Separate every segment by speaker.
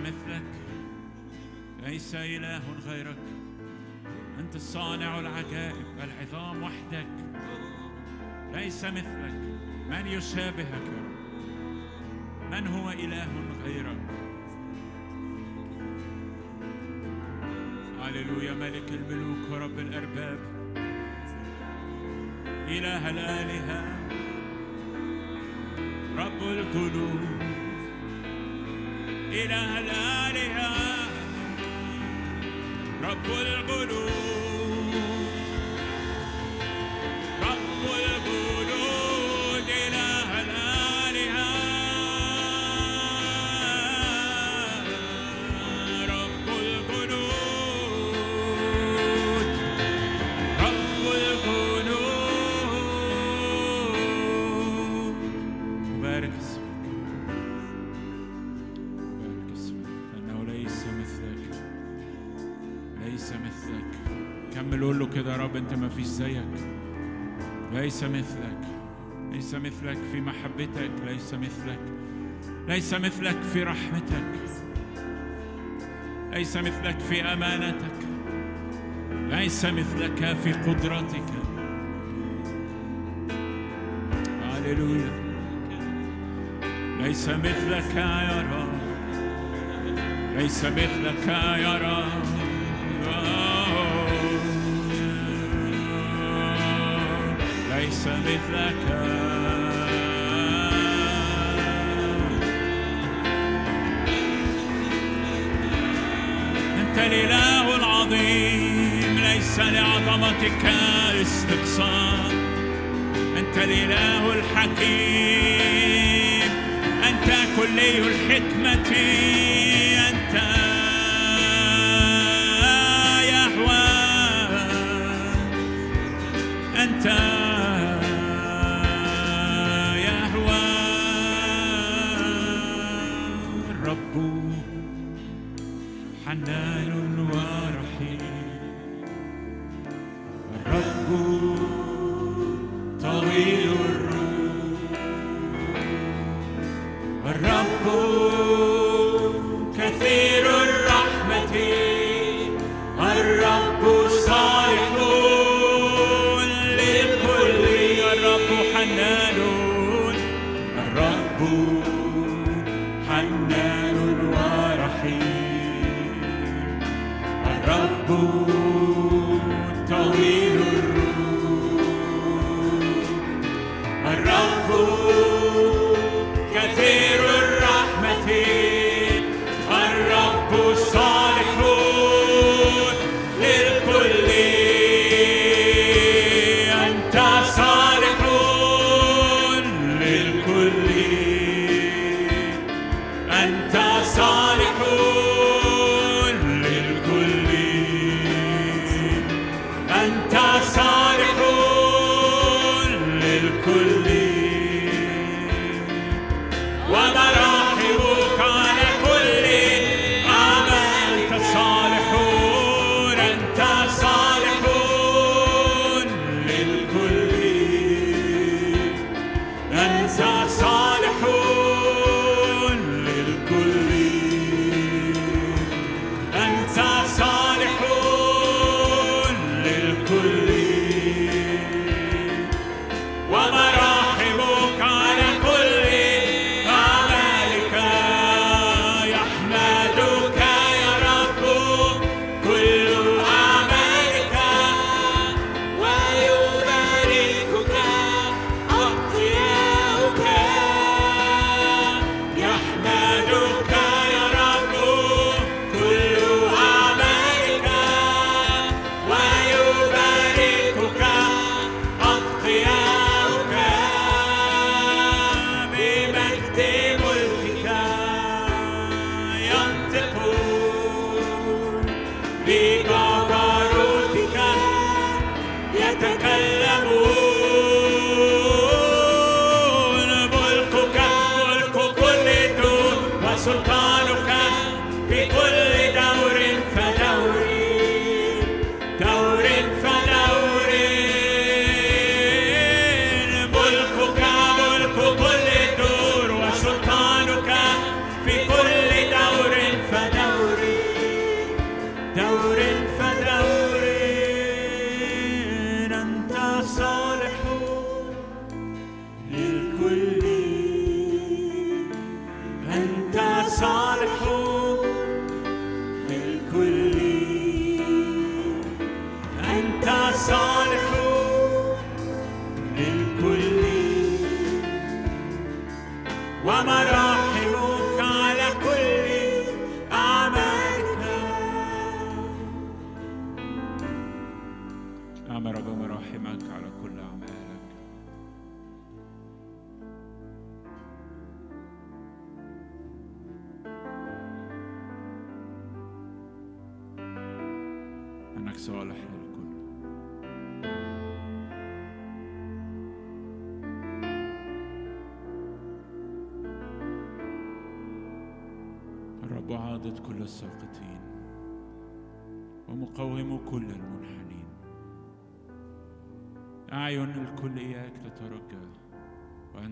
Speaker 1: مثلك. ليس إله غيرك. أنت الصانع العجائب العظام وحدك. ليس مثلك. من يشابهك؟ من هو إله غيرك؟ هللويا ملك الملوك ورب الأرباب. إله الآلهة. رب القلوب. إله الآلهة رب القلوب. زيك. ليس مثلك. ليس مثلك في محبتك. ليس مثلك. ليس مثلك في رحمتك. ليس مثلك في أمانتك. ليس مثلك في قدرتك. هللويا ليس مثلك يا رب. ليس مثلك يا رب. مثلك أنت الإله العظيم ليس لعظمتك استقصاء أنت الإله الحكيم أنت كلي الحكمة.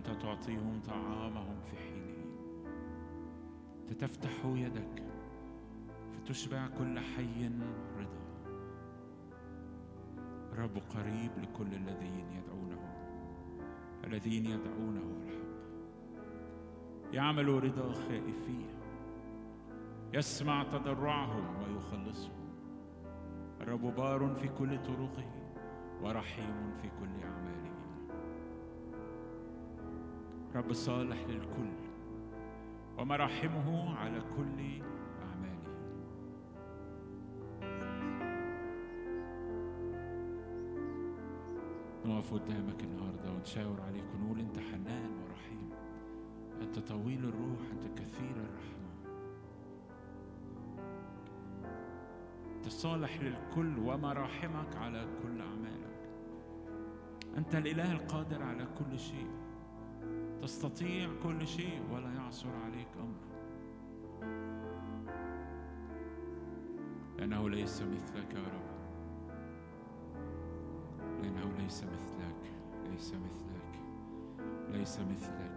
Speaker 1: وأنت تعطيهم طعامهم في حينه تفتح يدك فتشبع كل حي رضا. الرب قريب لكل الذين يدعونه الذين يدعونه الحق. يعمل رضا خائفيه يسمع تضرعهم ويخلصهم. الرب بار في كل طرقه ورحيم في كل اعماله رب صالح للكل ومراحمه على كل أعماله. نقف قدامك النهارده ونشاور عليك ونقول أنت حنان ورحيم. أنت طويل الروح أنت كثير الرحمة. أنت صالح للكل ومراحمك على كل أعمالك. أنت الإله القادر على كل شيء. تستطيع كل شيء ولا يعثر عليك أمر. لأنه ليس مثلك يا رب. لأنه ليس مثلك. ليس مثلك. ليس مثلك.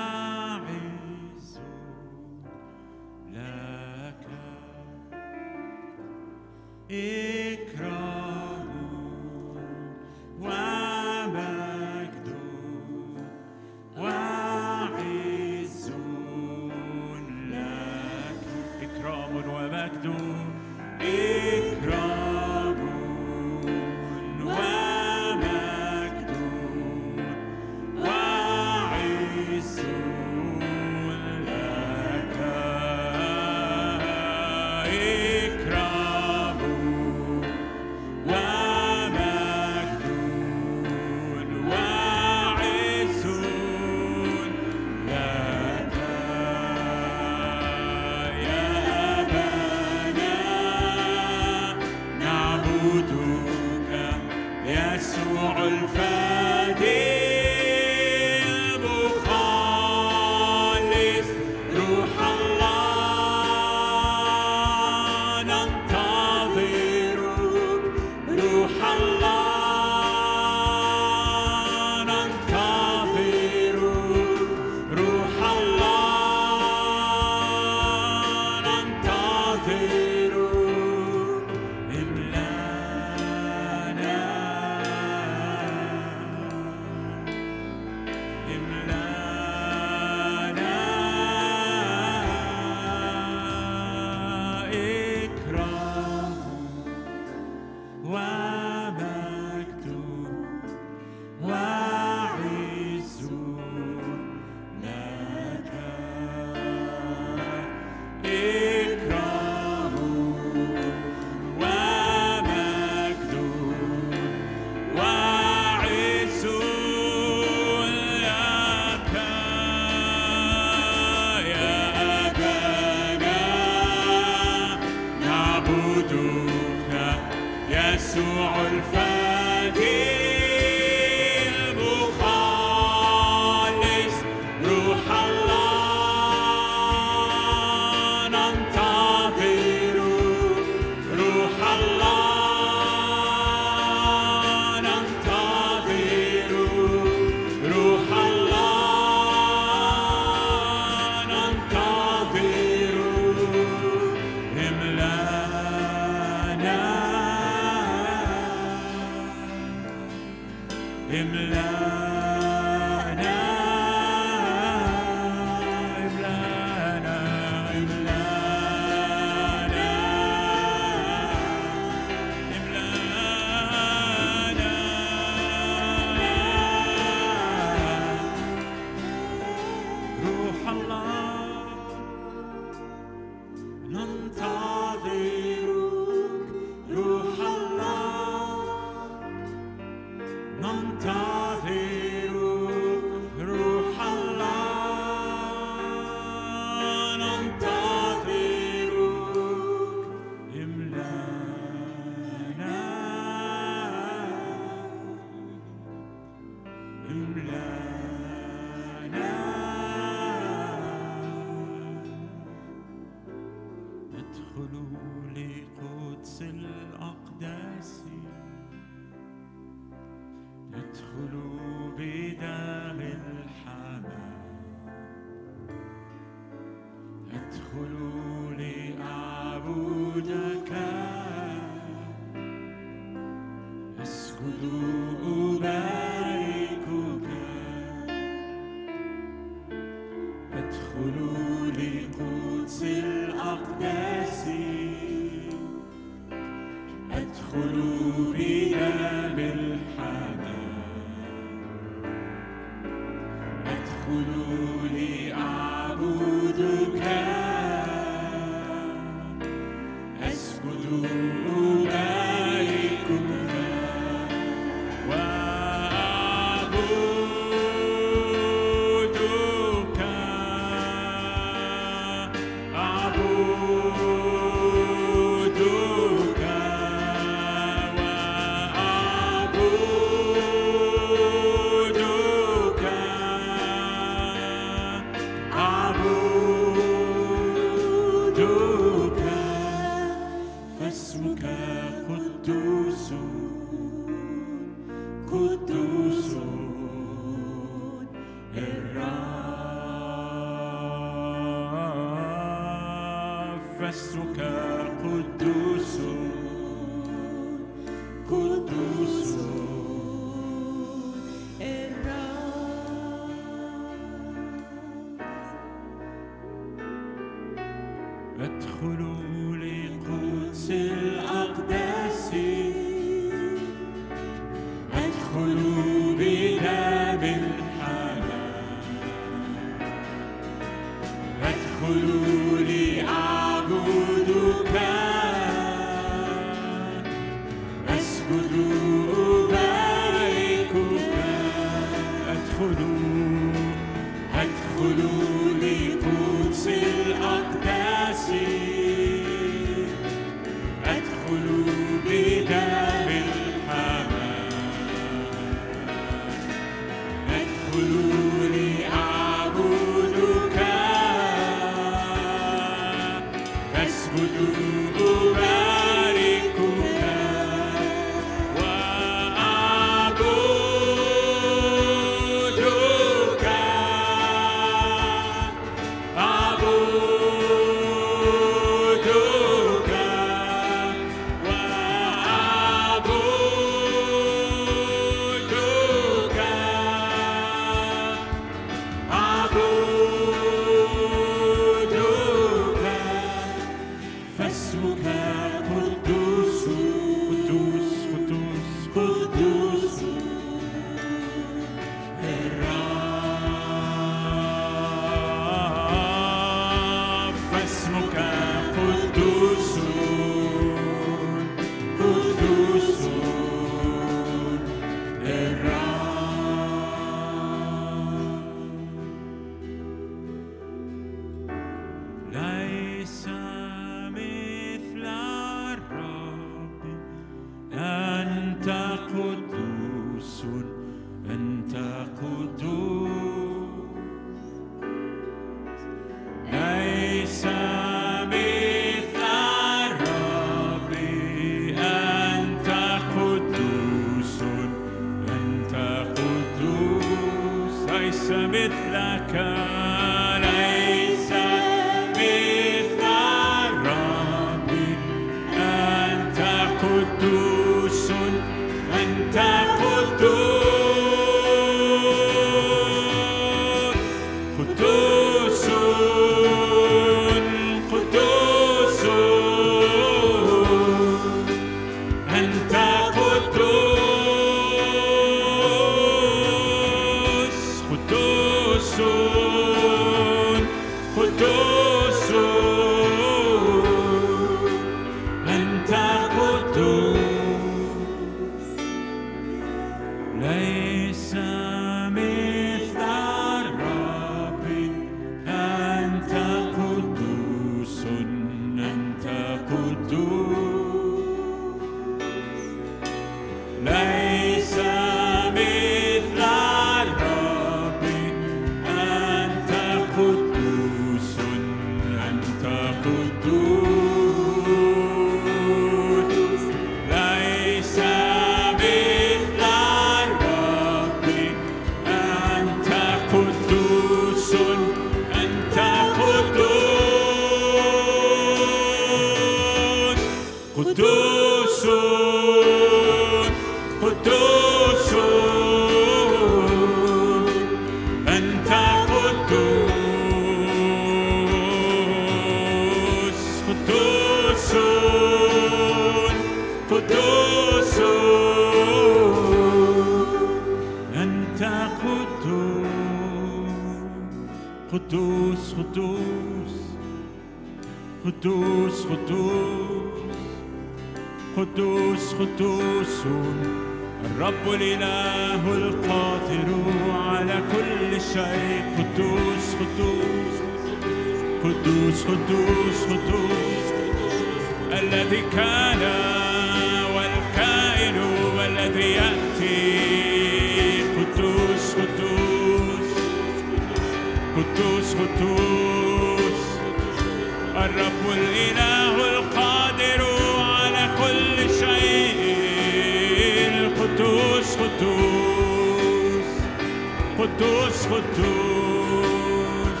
Speaker 1: قدوس قدوس.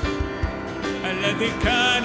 Speaker 1: الذي كان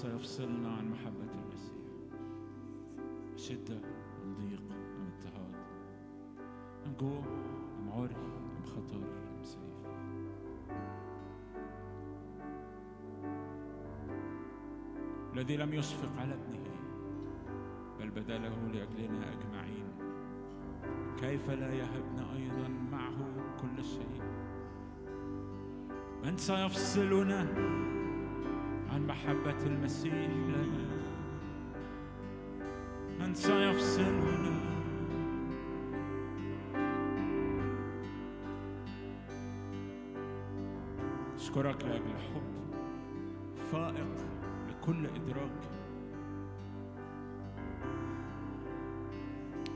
Speaker 1: سيفصلنا عن محبة المسيح. شدة أم ضيق أم اضطهاد. أم جوع أم عري أم خطر أم سيف. الذي لم يشفق على ابنه بل بذله لأجلنا أجمعين. كيف لا يهبنا أيضا معه كل شيء؟ من سيفصلنا؟ محبة المسيح لنا. من سيفصلنا. أشكرك لأجل حب فائق لكل إدراك.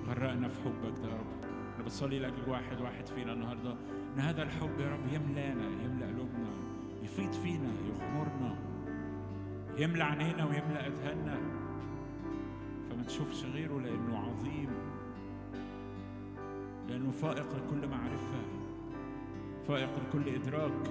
Speaker 1: غرقنا في حبك ده يا رب. أنا بصلي لأجل واحد واحد فينا النهاردة. إن هذا الحب يا رب يملأنا يملأ قلوبنا يفيض فينا يغمرنا يملى عينينا ويملأ أذهاننا. فما نشوفش غيره لأنه عظيم لأنه فائق لكل معرفة فائق لكل إدراك.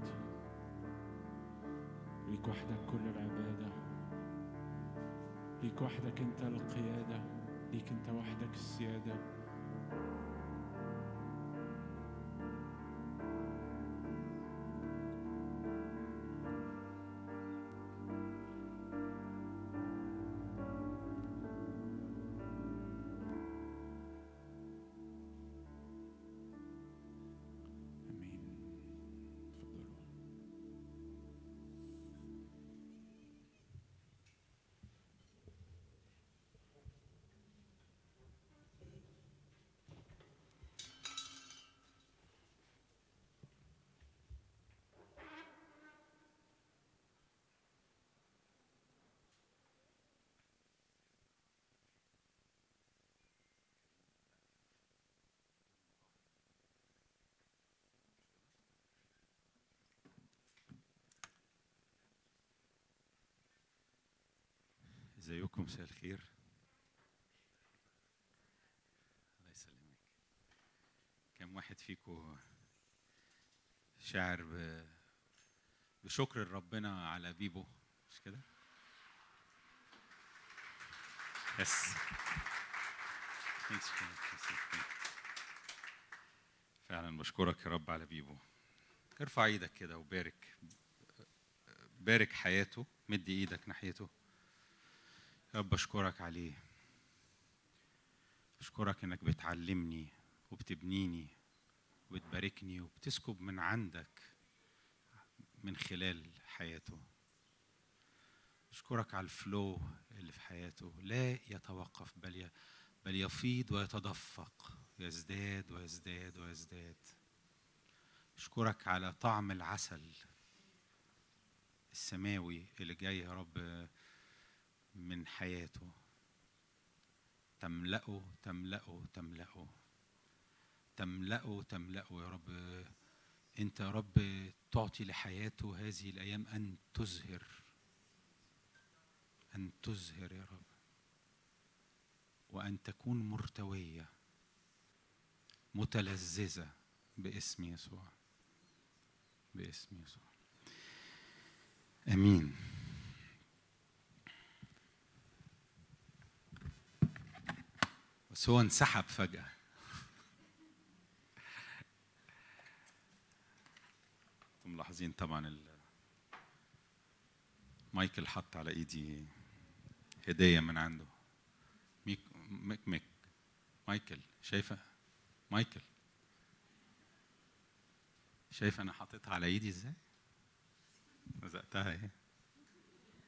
Speaker 1: السجود ليك وحدك كل العبادة ليك وحدك انت القيادة ليك انت وحدك السيادة.
Speaker 2: ازيكم مساء الخير. الله يسلمك. كم واحد فيكم شاعر. بشكر ربنا على بيبو مش كده؟ يس فعلا بشكرك يا رب على بيبو. ارفع إيدك كده وبارك بارك حياته مد إيدك ناحيته. يا رب أشكرك عليه. أشكرك إنك بتعلمني وبتبنيني وبتباركني وبتسكب من عندك من خلال حياته. أشكرك على الفلو اللي في حياته. لا يتوقف بل. بل يفيض ويتدفق. يزداد ويزداد ويزداد. أشكرك على طعم العسل السماوي اللي جاي يا رب. من حياته. تملأه تملأه تملأه. تملأه تملأه يا رب. أنت يا رب تعطي لحياته هذه الأيام أن تزهر. أن تزهر يا رب. وأن تكون مرتوية. متلذذة باسم يسوع. باسم يسوع. آمين. بس هو انسحب فجأة. أنتم ملاحظين طبعا مايكل حط على إيدي هدية من عنده. ميك ميك ميك مايكل شايفة؟ مايكل. شايفة أنا حاططها على إيدي إزاي؟ لزقتها إيه؟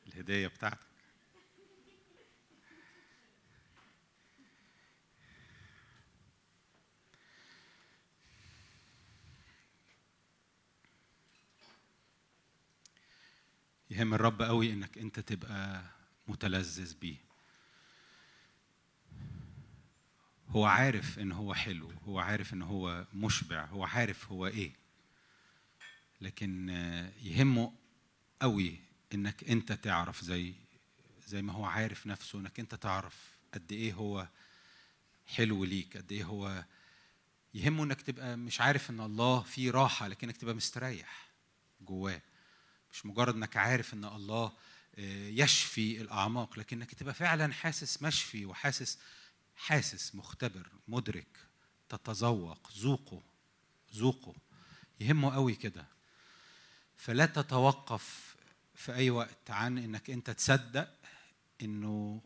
Speaker 2: الهدية بتاعتك. يهم الرب قوي إنك أنت تبقى متلذذ بيه. هو عارف إن هو حلو هو عارف إن هو مشبع هو عارف هو إيه. لكن يهمه قوي إنك أنت تعرف زي زي ما هو عارف نفسه إنك أنت تعرف قد إيه هو حلو ليك قد إيه هو يهمه إنك تبقى مش عارف إن الله فيه راحة لكنك تبقى مستريح جواه. مش مجرد إنك عارف إن الله آه، يشفي الأعماق لكنك تبقى فعلا حاسس مشفي وحاسس حاسس مختبر مدرك تتذوق ذوقه ذوقه. يهمه قوي كده. فلا تتوقف في أي وقت عن إنك أنت تصدق إنه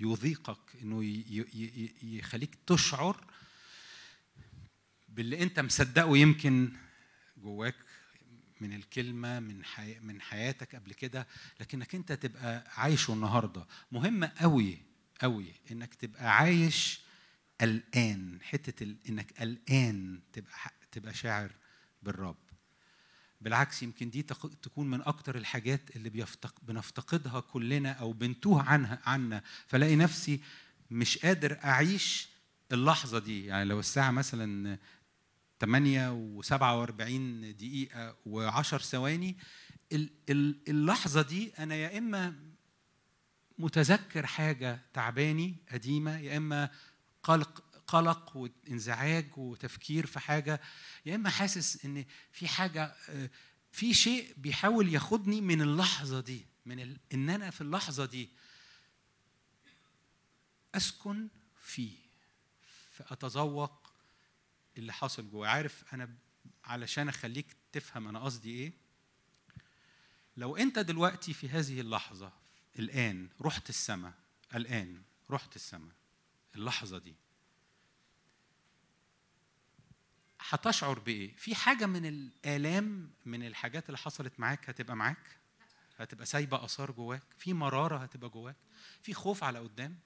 Speaker 2: يذيقك إنه يخليك تشعر باللي أنت مصدقه يمكن جواك من الكلمة من حي... من حياتك قبل كده لكنك أنت تبقى عايشه النهارده. مهم قوي قوي إنك تبقى عايش الآن حتة ال... إنك الآن تبقى تبقى شاعر بالرب. بالعكس يمكن دي تكون من أكتر الحاجات اللي بيفتق... بنفتقدها كلنا أو بنتوه عنها عنا. فلاقي نفسي مش قادر أعيش اللحظة دي. يعني لو الساعة مثلا 8 و47 دقيقة و10 ثواني. ال- ال- اللحظة دي أنا يا إما متذكر حاجة تعباني قديمة يا إما قلق قلق وانزعاج وتفكير في حاجة يا إما حاسس إن في حاجة آه، في شيء بيحاول ياخدني من اللحظة دي من ال... إن أنا في اللحظة دي أسكن فيه فأتذوق اللي حاصل جوه عارف أنا علشان أخليك تفهم أنا قصدي إيه؟ لو أنت دلوقتي في هذه اللحظة الآن رحت السماء الآن رحت السماء اللحظة دي هتشعر بإيه؟ في حاجة من الآلام من الحاجات اللي حصلت معاك هتبقى معاك؟ هتبقى سايبة آثار جواك؟ في مرارة هتبقى جواك؟ في خوف على قدام؟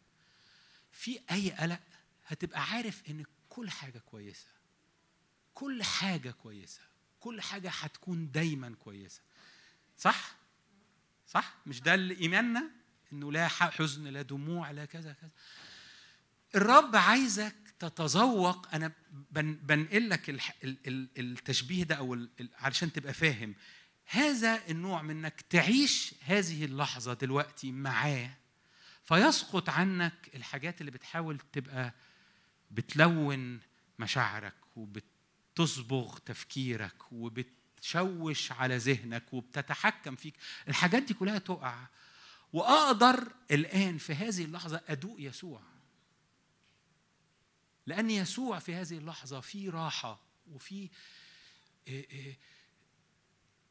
Speaker 2: في أي قلق؟ هتبقى عارف إن كل حاجة كويسة. كل حاجة كويسة. كل حاجة هتكون دايما كويسة. صح؟ صح؟ مش ده اللي إيماننا؟ إنه لا حزن لا دموع لا كذا كذا. الرب عايزك تتذوق. بن بنقل لك التشبيه ده ال- علشان تبقى فاهم. هذا النوع من إنك تعيش هذه اللحظة دلوقتي معاه فيسقط عنك الحاجات اللي بتحاول تبقى بتلون مشاعرك وبتصبغ تفكيرك وبتشوش على ذهنك وبتتحكم فيك. الحاجات دي كلها تقع. وأقدر الآن في هذه اللحظة أدوق يسوع. لأن يسوع في هذه اللحظة في راحة وفي إيه إيه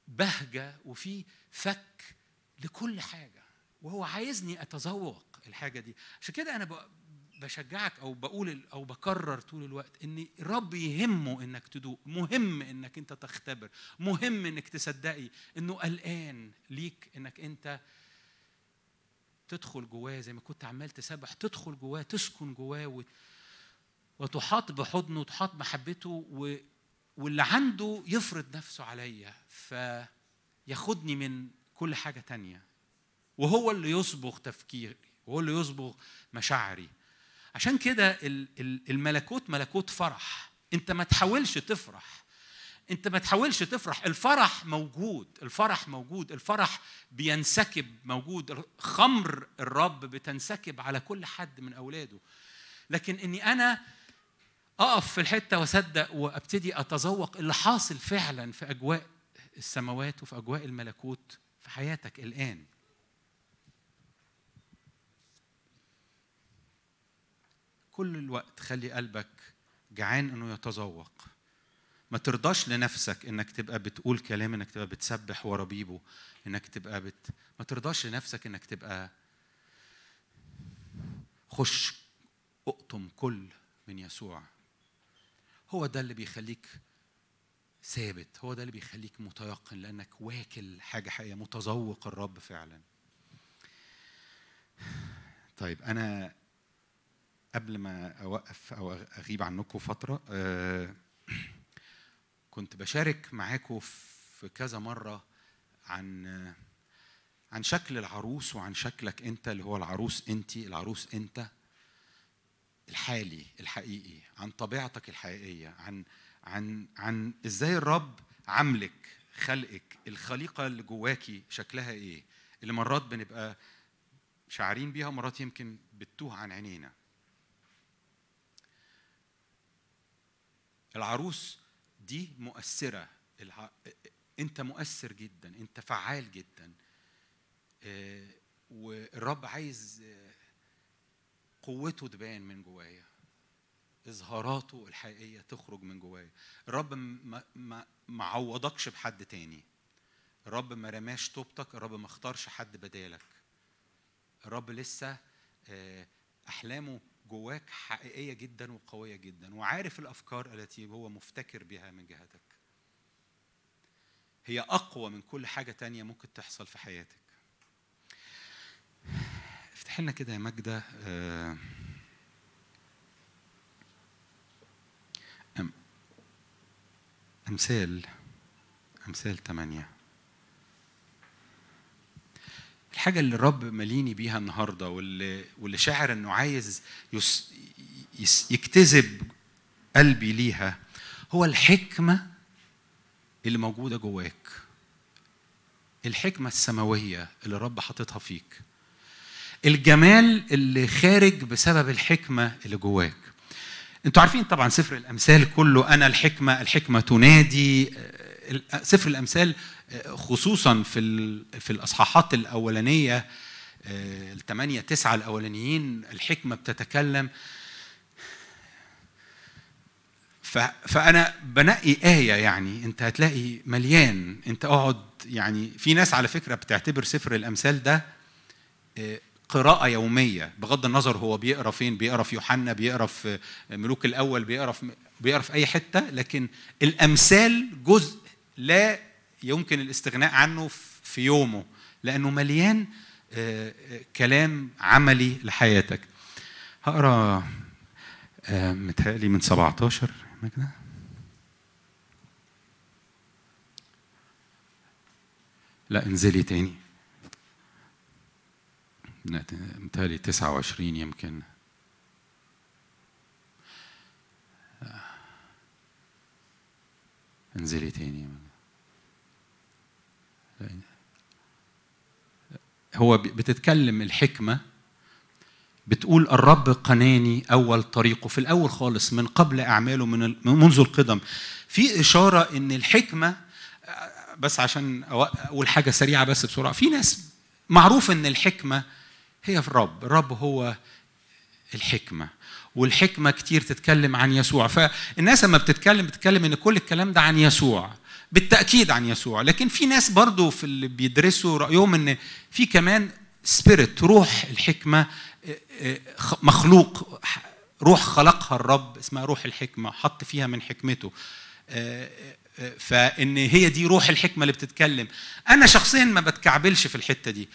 Speaker 2: بهجة وفي فك لكل حاجة. وهو عايزني أتذوق الحاجة دي. عشان كده أنا بشجعك أو بقول أو بكرر طول الوقت إن الرب يهمه إنك تدوق مهم إنك أنت تختبر مهم إنك تصدقي إنه الان ليك إنك أنت تدخل جواه زي ما كنت عمال تسبح تدخل جواه تسكن جواه وت- وتحاط بحضنه وتحاط محبته و... واللي عنده يفرض نفسه عليا فياخدني من كل حاجة تانية. وهو اللي يصبغ تفكيري وهو اللي يصبغ مشاعري. عشان كده ال- ال- الملكوت ملكوت فرح. انت ما تحاولش تفرح. انت ما تحاولش تفرح. الفرح موجود. الفرح موجود. الفرح بينسكب موجود. خمر الرب بتنسكب على كل حد من أولاده. لكن إني أنا أقف في الحتة وأصدق وأبتدي أتذوق اللي حاصل فعلا في أجواء السماوات وفي أجواء الملكوت في حياتك الآن. كل الوقت خلي قلبك جعان إنه يتذوق. ما ترضاش لنفسك إنك تبقى بتقول كلام إنك تبقى بتسبح ورا بيبو إنك تبقى بت ما ترضاش لنفسك إنك تبقى خش أقطم كل من يسوع. هو ده اللي بيخليك ثابت هو ده اللي بيخليك متيقن لأنك واكل حاجة حقيقية متذوق الرب فعلا. طيب أنا قبل ما أوقف أو أغيب عنكم فترة آه، كنت بشارك معاكم في كذا مرة عن عن شكل العروس وعن شكلك أنت اللي هو العروس أنت العروس أنت الحالي الحقيقي عن طبيعتك الحقيقية عن عن عن إزاي الرب عاملك خلقك الخليقة اللي جواكي شكلها إيه اللي مرات بنبقى شعارين بيها مرات يمكن بتتوه عن عينينا. العروس دي مؤثرة. انت مؤثر جدا انت فعال جدا. آه، والرب عايز آه، قوته تبان من جوايا. إظهاراته الحقيقية تخرج من جوايا. الرب ما ما ما عوضكش بحد تاني. الرب ما رماش طوبتك الرب ما اختارش حد بدالك. الرب لسه آه، أحلامه جواك حقيقية جدا وقوية جدا وعارف الأفكار التي هو مفتكر بها من جهتك. هي أقوى من كل حاجة تانية ممكن تحصل في حياتك. افتح لنا كده يا ماجدة آه، أمثال أمثال ثمانية الحاجة اللي الرب مليني بيها النهاردة واللي, واللي شاعر إنه عايز يس يس يجتذب قلبي ليها هو الحكمة اللي موجودة جواك. الحكمة السماوية اللي الرب حاططها فيك. الجمال اللي خارج بسبب الحكمة اللي جواك. أنتوا عارفين طبعا سفر الأمثال كله أنا الحكمة الحكمة تنادي آه، سفر الأمثال خصوصا في في الأصحاحات الأولانية آه، الثمانيه تسعة الأولانيين الحكمة بتتكلم. فأنا بنقي آية يعني أنت هتلاقي مليان. أنت اقعد يعني في ناس على فكرة بتعتبر سفر الأمثال ده آه، قراءة يومية. بغض النظر هو بيقرأ فين بيقرأ في يوحنا بيقرأ في ملوك الأول بيقرأ في بيقرأ في أي حتة لكن الأمثال جزء لا يمكن الاستغناء عنه في يومه لأنه مليان آه، آه، كلام عملي لحياتك هقرأ آه، متهيألي من 17 ما كده لا انزلي تاني متهيألي 29 يمكن. انزلي تاني. هو بتتكلم الحكمة بتقول الرب قناني أول طريقه في الأول خالص من قبل أعماله من منذ القدم. في إشارة إن الحكمة بس عشان أقول حاجة سريعة بس بسرعة. في ناس معروف إن الحكمة هي في الرب. الرب هو الحكمة والحكمة كتير تتكلم عن يسوع. فالناس لما بتتكلم بتتكلم إن كل الكلام ده عن يسوع. بالتأكيد عن يسوع. لكن في ناس برضو في اللي بيدرسوا رأيهم إن في كمان سبيريت روح الحكمة آه، آه، مخلوق روح خلقها الرب اسمها روح الحكمة حط فيها من حكمته. آه، فإن هي دي روح الحكمة اللي بتتكلم. أنا شخصيا ما بتكعبلش في الحتة دي.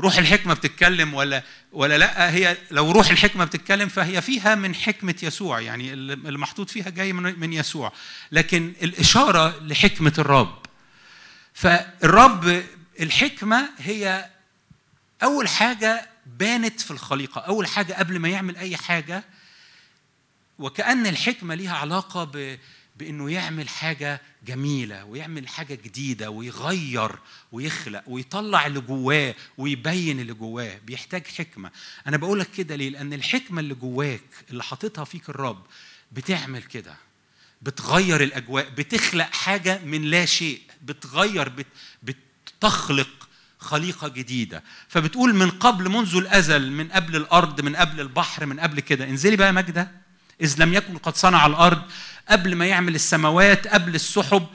Speaker 2: روح الحكمة بتتكلم ولا ولا لأ؟ هي لو روح الحكمة بتتكلم فهي فيها من حكمة يسوع يعني اللي محطوط فيها جاي من من يسوع. لكن الإشارة لحكمة الرب. فالرب الحكمة هي أول حاجة بانت في الخليقة أول حاجة قبل ما يعمل أي حاجة وكأن الحكمة ليها علاقة ب بإنه يعمل حاجة جميلة ويعمل حاجة جديدة ويغير ويخلق ويطلع اللي جواه ويبين اللي جواه بيحتاج حكمة. أنا بقول لك كده ليه؟ لأن الحكمة اللي جواك اللي حاططها فيك الرب بتعمل كده. بتغير الأجواء بتخلق حاجة من لا شيء بتغير بت بتخلق خليقة جديدة. فبتقول من قبل منذ الأزل من قبل الأرض من قبل البحر من قبل كده. انزلي بقى يا ماجدة إذ لم يكن قد صنع الأرض قبل ما يعمل السماوات قبل السحب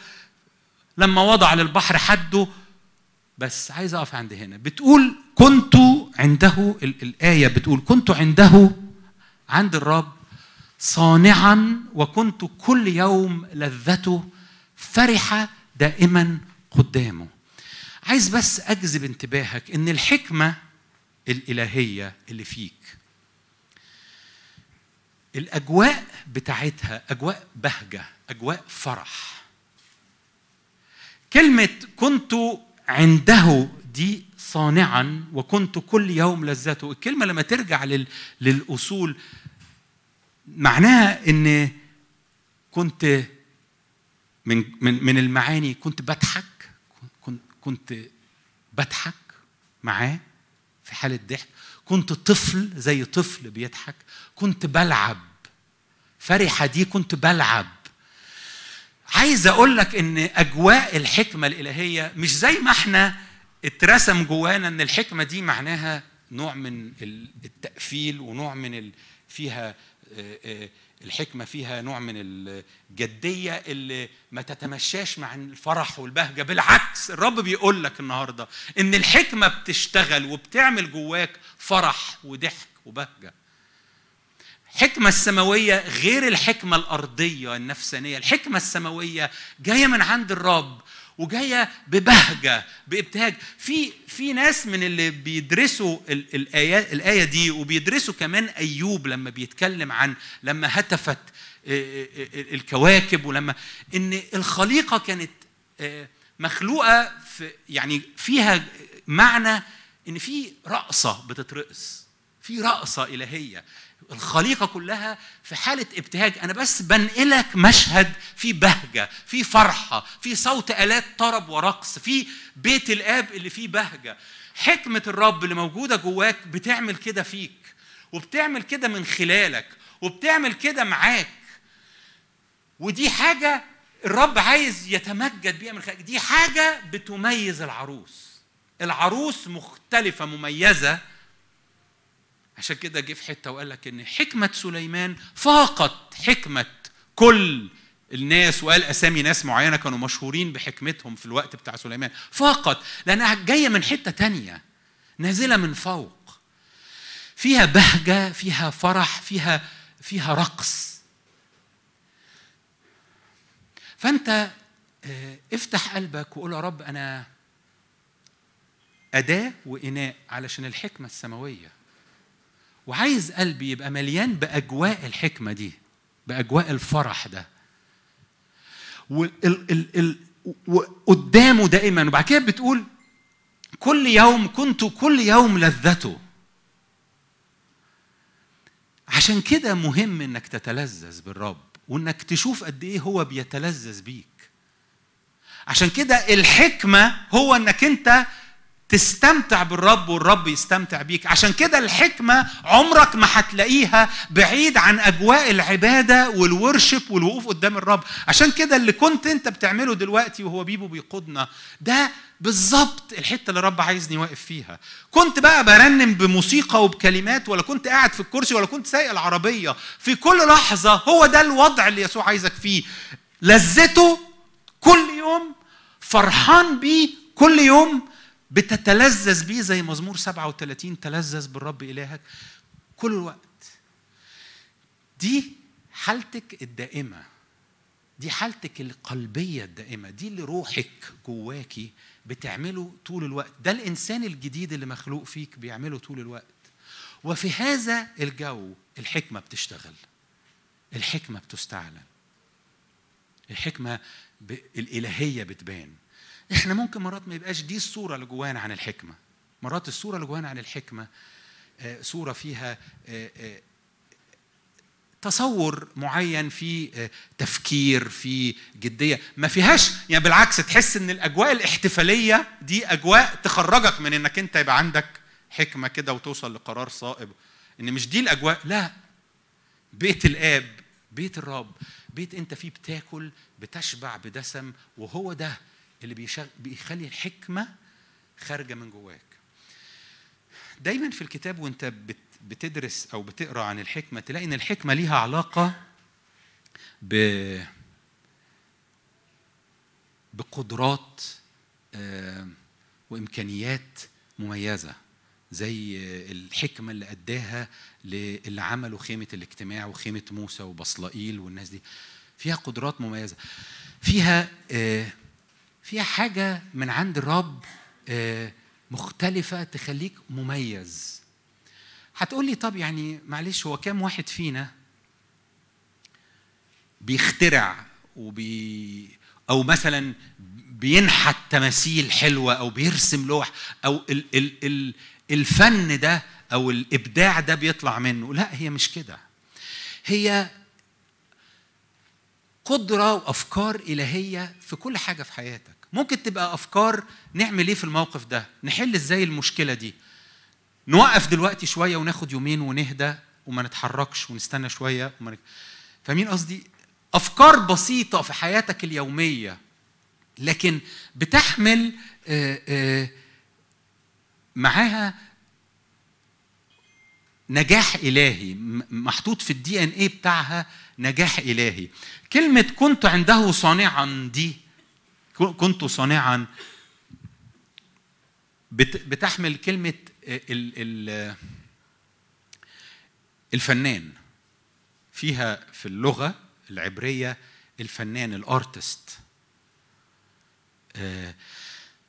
Speaker 2: لما وضع للبحر حده. بس عايز أقف عند هنا. بتقول كنت عنده ال- الآية بتقول كنت عنده عند الرب صانعا وكنت كل يوم لذته فرحة دائما قدامه. عايز بس أجذب انتباهك إن الحكمة الإلهية اللي فيك الأجواء بتاعتها أجواء بهجة أجواء فرح. كلمة كنت عنده دي صانعا وكنت كل يوم لذته الكلمة لما ترجع لل... للأصول معناها إن كنت من من من المعاني كنت بضحك كنت كنت بضحك معاه في حالة ضحك. كنت طفل زي طفل بيضحك. كنت بلعب. فرحة دي كنت بلعب. عايز أقول لك إن أجواء الحكمة الإلهية مش زي ما إحنا اترسم جوانا إن الحكمة دي معناها نوع من التقفيل ونوع من. فيها آه، آه، الحكمة فيها نوع من الجدية اللي ما تتمشاش مع الفرح والبهجة. بالعكس الرب بيقول لك النهاردة إن الحكمة بتشتغل وبتعمل جواك فرح وضحك وبهجة. الحكمة السماوية غير الحكمة الأرضية النفسانية. الحكمة السماوية جاية من عند الرب وجاية ببهجة بإبتهاج. في في ناس من اللي بيدرسوا ال- الآية الآية دي وبيدرسوا كمان أيوب لما بيتكلم عن لما هتفت آه، آه، آه، الكواكب ولما إن الخليقة كانت مخلوقة في يعني فيها معنى إن في رقصه بتترقص في رقصه إلهية. الخليقة كلها في حالة ابتهاج. أنا بس بنقلك مشهد في بهجة في فرحة في صوت آلات طرب ورقص في بيت الآب اللي فيه بهجة. حكمة الرب اللي موجودة جواك بتعمل كده فيك وبتعمل كده من خلالك وبتعمل كده معاك. ودي حاجة الرب عايز يتمجد بيها من خلالك. دي حاجة بتميز العروس. العروس مختلفة مميزة عشان كده جه في حتة وقال لك إن حكمة سليمان فاقت حكمة كل الناس وقال أسامي ناس معينة كانوا مشهورين بحكمتهم في الوقت بتاع سليمان. فاقت لأنها جاية من حتة تانية نازلة من فوق. فيها بهجة فيها فرح فيها فيها رقص. فأنت آه، افتح قلبك وقول يا رب أنا أداة وإناء علشان الحكمة السماوية. وعايز قلبي يبقى مليان بأجواء الحكمة دي بأجواء الفرح ده. وقدامه دائما وبعد كده بتقول كل يوم كنت كل يوم لذته. عشان كده مهم إنك تتلذذ بالرب وإنك تشوف قد إيه هو بيتلذذ بيك. عشان كده الحكمة هو إنك أنت تستمتع بالرب والرب يستمتع بيك. عشان كده الحكمة عمرك ما هتلاقيها بعيد عن أجواء العبادة والورشب والوقوف قدام الرب. عشان كده اللي كنت أنت بتعمله دلوقتي وهو بيبو بيقودنا ده بالظبط الحتة اللي الرب عايزني واقف فيها. كنت بقى برنم بموسيقى وبكلمات ولا كنت قاعد في الكرسي ولا كنت سايق العربية. في كل لحظة هو ده الوضع اللي يسوع عايزك فيه. لذته كل يوم فرحان بيه كل يوم بتتلذذ بيه زي مزمور 37 تلذذ بالرب إلهك كل الوقت. دي حالتك الدائمة دي حالتك القلبية الدائمة دي اللي روحك جواكي بتعمله طول الوقت. ده الإنسان الجديد اللي مخلوق فيك بيعمله طول الوقت. وفي هذا الجو الحكمة بتشتغل الحكمة بتستعلن الحكمة. الإلهية بتبان. إحنا ممكن مرات ما يبقاش دي الصورة اللي جوانا عن الحكمة. مرات الصورة اللي جوانا عن الحكمة آه، صورة فيها آه، آه، تصور معين في تفكير في جدية. ما فيهاش يعني بالعكس تحس إن الأجواء الاحتفالية دي أجواء تخرجك من إنك أنت يبقى عندك حكمة كده وتوصل لقرار صائب. إن مش دي الأجواء لا. بيت الآب بيت الرب بيت أنت فيه بتاكل بتشبع بدسم وهو ده. اللي بيشغ... بيخلي الحكمة خارجة من جواك. دايما في الكتاب وانت بت... بتدرس أو بتقرأ عن الحكمة تلاقي إن الحكمة ليها علاقة ب بقدرات وإمكانيات مميزة زي الحكمة اللي أداها للي عملوا خيمة الاجتماع وخيمة موسى وبصلائيل والناس دي. فيها قدرات مميزة. فيها آه، فيها حاجة من عند الرب آه، مختلفة تخليك مميز. هتقول لي طب يعني معلش هو كام واحد فينا بيخترع وبي أو مثلا بينحت تماثيل حلوة أو بيرسم لوح أو ال ال ال الفن ده أو الإبداع ده بيطلع منه؟ لا هي مش كده. هي قدرة وأفكار إلهية في كل حاجة في حياتك. ممكن تبقى أفكار نعمل إيه في الموقف ده؟ نحل إزاي المشكلة دي؟ نوقف دلوقتي شوية وناخد يومين ونهدى وما نتحركش ونستنى شوية وما نك... فاهمين قصدي؟ أفكار بسيطة في حياتك اليومية لكن بتحمل آه، آه، معاها نجاح إلهي م- محطوط في الدي ان إيه بتاعها نجاح إلهي. كلمة كنت عنده صانعا دي كنت صانعا بت- بتحمل ال الفنان. فيها في اللغة العبرية الفنان الارتست. آه،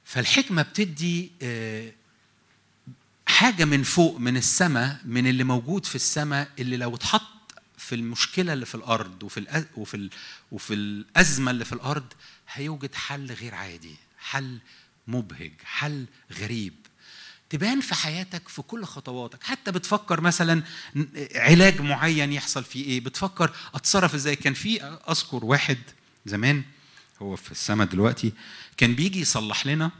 Speaker 2: فالحكمة بتدي آه، حاجة من فوق من السماء من اللي موجود في السماء اللي لو اتحط في المشكلة اللي في الأرض وفي وفي وفي الأزمة اللي في الأرض هيوجد حل غير عادي حل مبهج حل غريب. تبان في حياتك في كل خطواتك. حتى بتفكر مثلا علاج معين يحصل فيه إيه؟ بتفكر أتصرف إزاي؟ كان في أذكر واحد زمان هو في السما دلوقتي كان بيجي يصلح لنا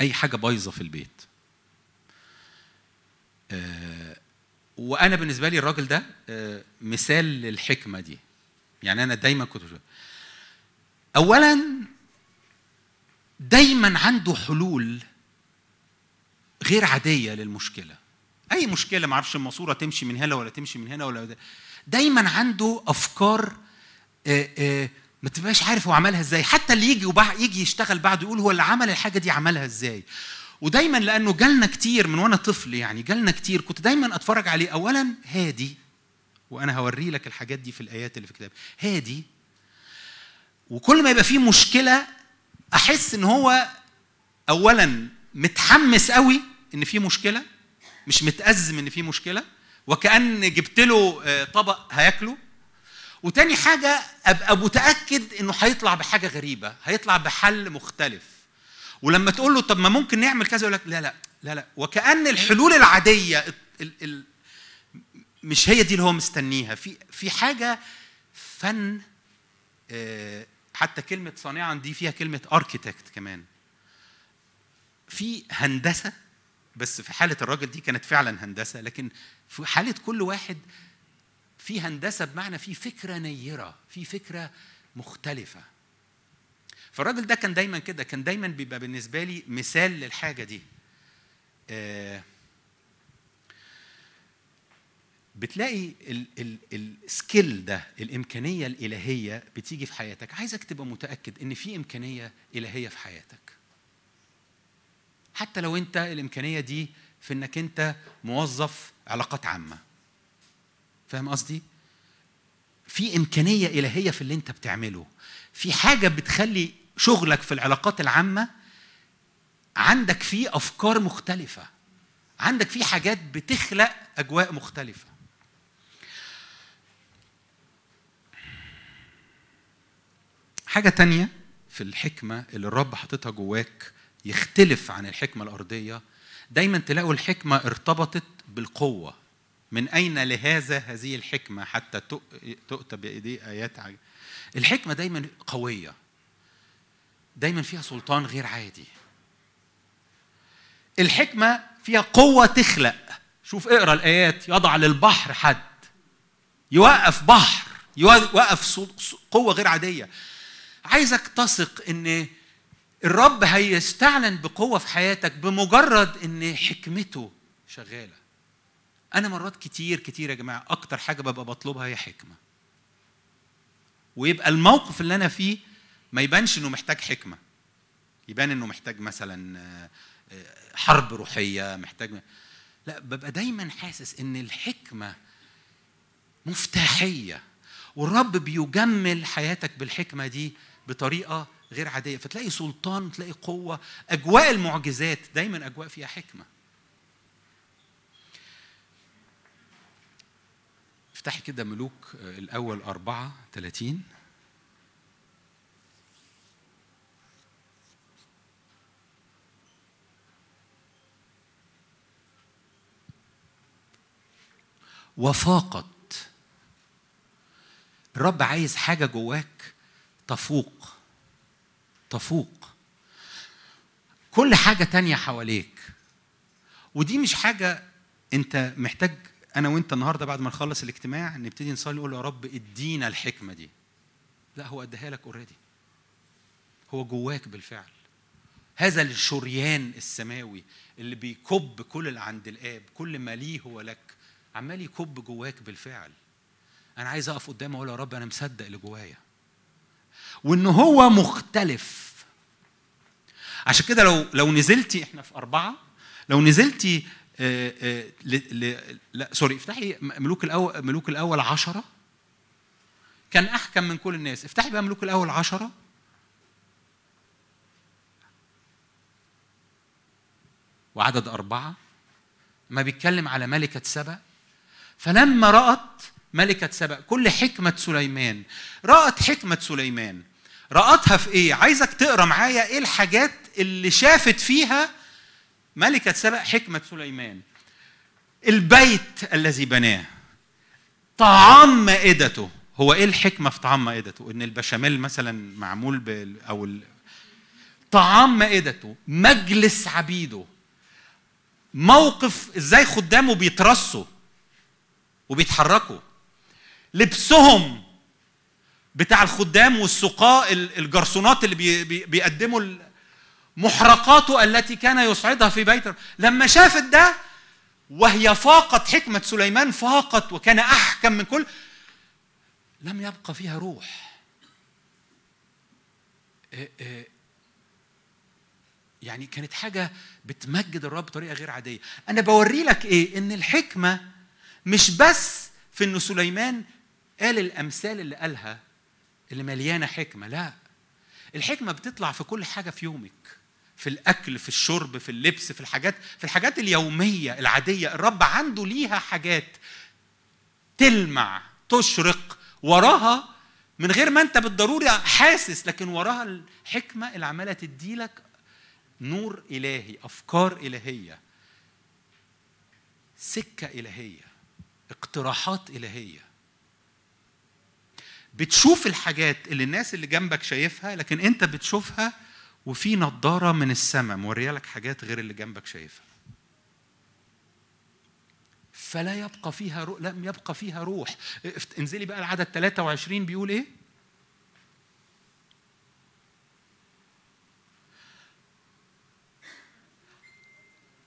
Speaker 2: أي حاجة بايظة في البيت. آه، وأنا بالنسبة لي الراجل ده آه، مثال للحكمه دي يعني أنا دايما كنت بشوف. اولا دايما عنده حلول غير عادية للمشكلة أي مشكلة ما أعرفش الماسوره تمشي من هنا ولا تمشي من هنا ولا ده. دايما عنده أفكار آه، آه، ما تبقاش عارف هو عملها إزاي حتى اللي يجي وبع... يجي يشتغل بعده يقول هو اللي عمل الحاجة دي عملها إزاي ودايما لأنه جالنا كتير من وأنا طفل يعني جالنا كتير كنت دايما أتفرج عليه. اولا هادي وأنا هوري لك الحاجات دي في الآيات اللي في الكتاب. هادي. وكل ما يبقى فيه مشكلة أحس إن هو اولا متحمس قوي إن في مشكلة مش متأزم إن في مشكلة وكأن جبت له آه، طبق هياكله. وتاني حاجة أبقى متأكد إنه هيطلع بحاجة غريبة هيطلع بحل مختلف. ولما تقول له طب ما ممكن نعمل كذا يقول لك لا لا لا لا. وكأن الحلول العادية ال ال ال مش هي دي اللي هو مستنيها. في في حاجة فن آه، حتى كلمة صانعا دي فيها كلمة اركيتكت كمان. في هندسة بس في حالة الراجل دي كانت فعلا هندسة لكن في حالة كل واحد في هندسة بمعنى في فكرة نيرة في فكرة مختلفة. فالراجل ده كان دايما كده كان دايما بيبقى بالنسبة لي مثال للحاجة دي. آه، بتلاقي ال- ال- السكيل ده الإمكانية الإلهية بتيجي في حياتك. عايزك تبقى متأكد إن في إمكانية إلهية في حياتك. حتى لو أنت الإمكانية دي في إنك أنت موظف علاقات عامة. فاهم قصدي؟ في إمكانية إلهية في اللي أنت بتعمله. في حاجة بتخلي شغلك في العلاقات العامة عندك فيه أفكار مختلفة. عندك فيه حاجات بتخلق أجواء مختلفة. حاجة تانية في الحكمة اللي الرب حاططها جواك يختلف عن الحكمة الأرضية دايما تلاقوا الحكمة ارتبطت بالقوة. من أين لهذا هذه الحكمة حتى تؤ- تؤتى بإيدي آيات عجب الحكمة دايما قوية. دايما فيها سلطان غير عادي. الحكمة فيها قوة تخلق. شوف اقرأ الآيات. يضع للبحر حد. يوقف بحر. يوقف قوة غير عادية. عايزك تثق إن الرب هيستعلن بقوة في حياتك بمجرد إن حكمته شغالة. أنا مرات كتير كتير يا جماعة أكتر حاجة ببقى بطلبها هي حكمة. ويبقى الموقف اللي أنا فيه ما يبانش إنه محتاج حكمة. يبان إنه محتاج مثلا آه، حرب روحية محتاج لا ببقى دايما حاسس إن الحكمة مفتاحية. والرب بيجمل حياتك بالحكمة دي بطريقة غير عادية. فتلاقي سلطان تلاقي قوة. أجواء المعجزات دايما أجواء فيها حكمة. افتحي كده ملوك آه، الأول أربعة ثلاثين. وفاقت. الرب عايز حاجة جواك تفوق تفوق. كل حاجة تانية حواليك. ودي مش حاجة انت محتاج أنا وأنت النهارده بعد ما نخلص الاجتماع نبتدي نصلي نقول يا رب ادينا الحكمة دي. لا هو اداها لك اوريدي هو جواك بالفعل. هذا الشريان السماوي اللي بيكب كل اللي عند الآب كل ما ليه هو لك. عمال يكب جواك بالفعل. أنا عايز أقف قدامه أقول يا رب أنا مصدق اللي جوايا. وإن هو مختلف. عشان كده لو لو نزلتي إحنا في أربعة لو نزلتي آآ آآ ل ل لا سوري افتحي ملوك الأول ملوك الأول عشرة. كان أحكم من كل الناس. افتحي بقى ملوك الأول عشرة. وعدد أربعة. ما بيتكلم على ملكة سبأ. فلما رأت ملكة سبأ كل حكمة سليمان. رأت حكمة سليمان. رأتها في إيه؟ عايزك تقرأ معايا إيه الحاجات اللي شافت فيها ملكة سبأ حكمة سليمان. البيت الذي بناه. طعام مائدته. هو إيه الحكمة في طعام مائدته؟ إن البشاميل مثلا معمول بال أو ال... طعام مائدته. مجلس عبيده. موقف إزاي خدامه بيترصوا وبيتحركوا. لبسهم بتاع الخدام والسقاء ال- الجرسونات اللي بي بي بيقدموا محرقاته التي كان يصعدها في بيت. لما شافت ده وهي فاقت حكمة سليمان فاقت وكان أحكم من كل لم يبقى فيها روح. إيه إيه يعني كانت حاجة بتمجد الرب بطريقة غير عادية. أنا بوري لك إيه؟ إن الحكمة مش بس في إن سليمان قال الأمثال اللي قالها اللي مليانة حكمة لا. الحكمة بتطلع في كل حاجة في يومك في الأكل في الشرب في اللبس في الحاجات في الحاجات اليومية العادية. الرب عنده ليها حاجات تلمع تشرق وراها من غير ما أنت بالضروري حاسس لكن وراها الحكمة اللي عمالة تديلك نور إلهي أفكار إلهية سكة إلهية. اقتراحات إلهية. بتشوف الحاجات اللي الناس اللي جنبك شايفها لكن أنت بتشوفها وفي نضارة من السماء مورية لك حاجات غير اللي جنبك شايفها. فلا يبقى فيها روح لم يبقى فيها روح. انزلي بقى العدد 23 بيقول إيه؟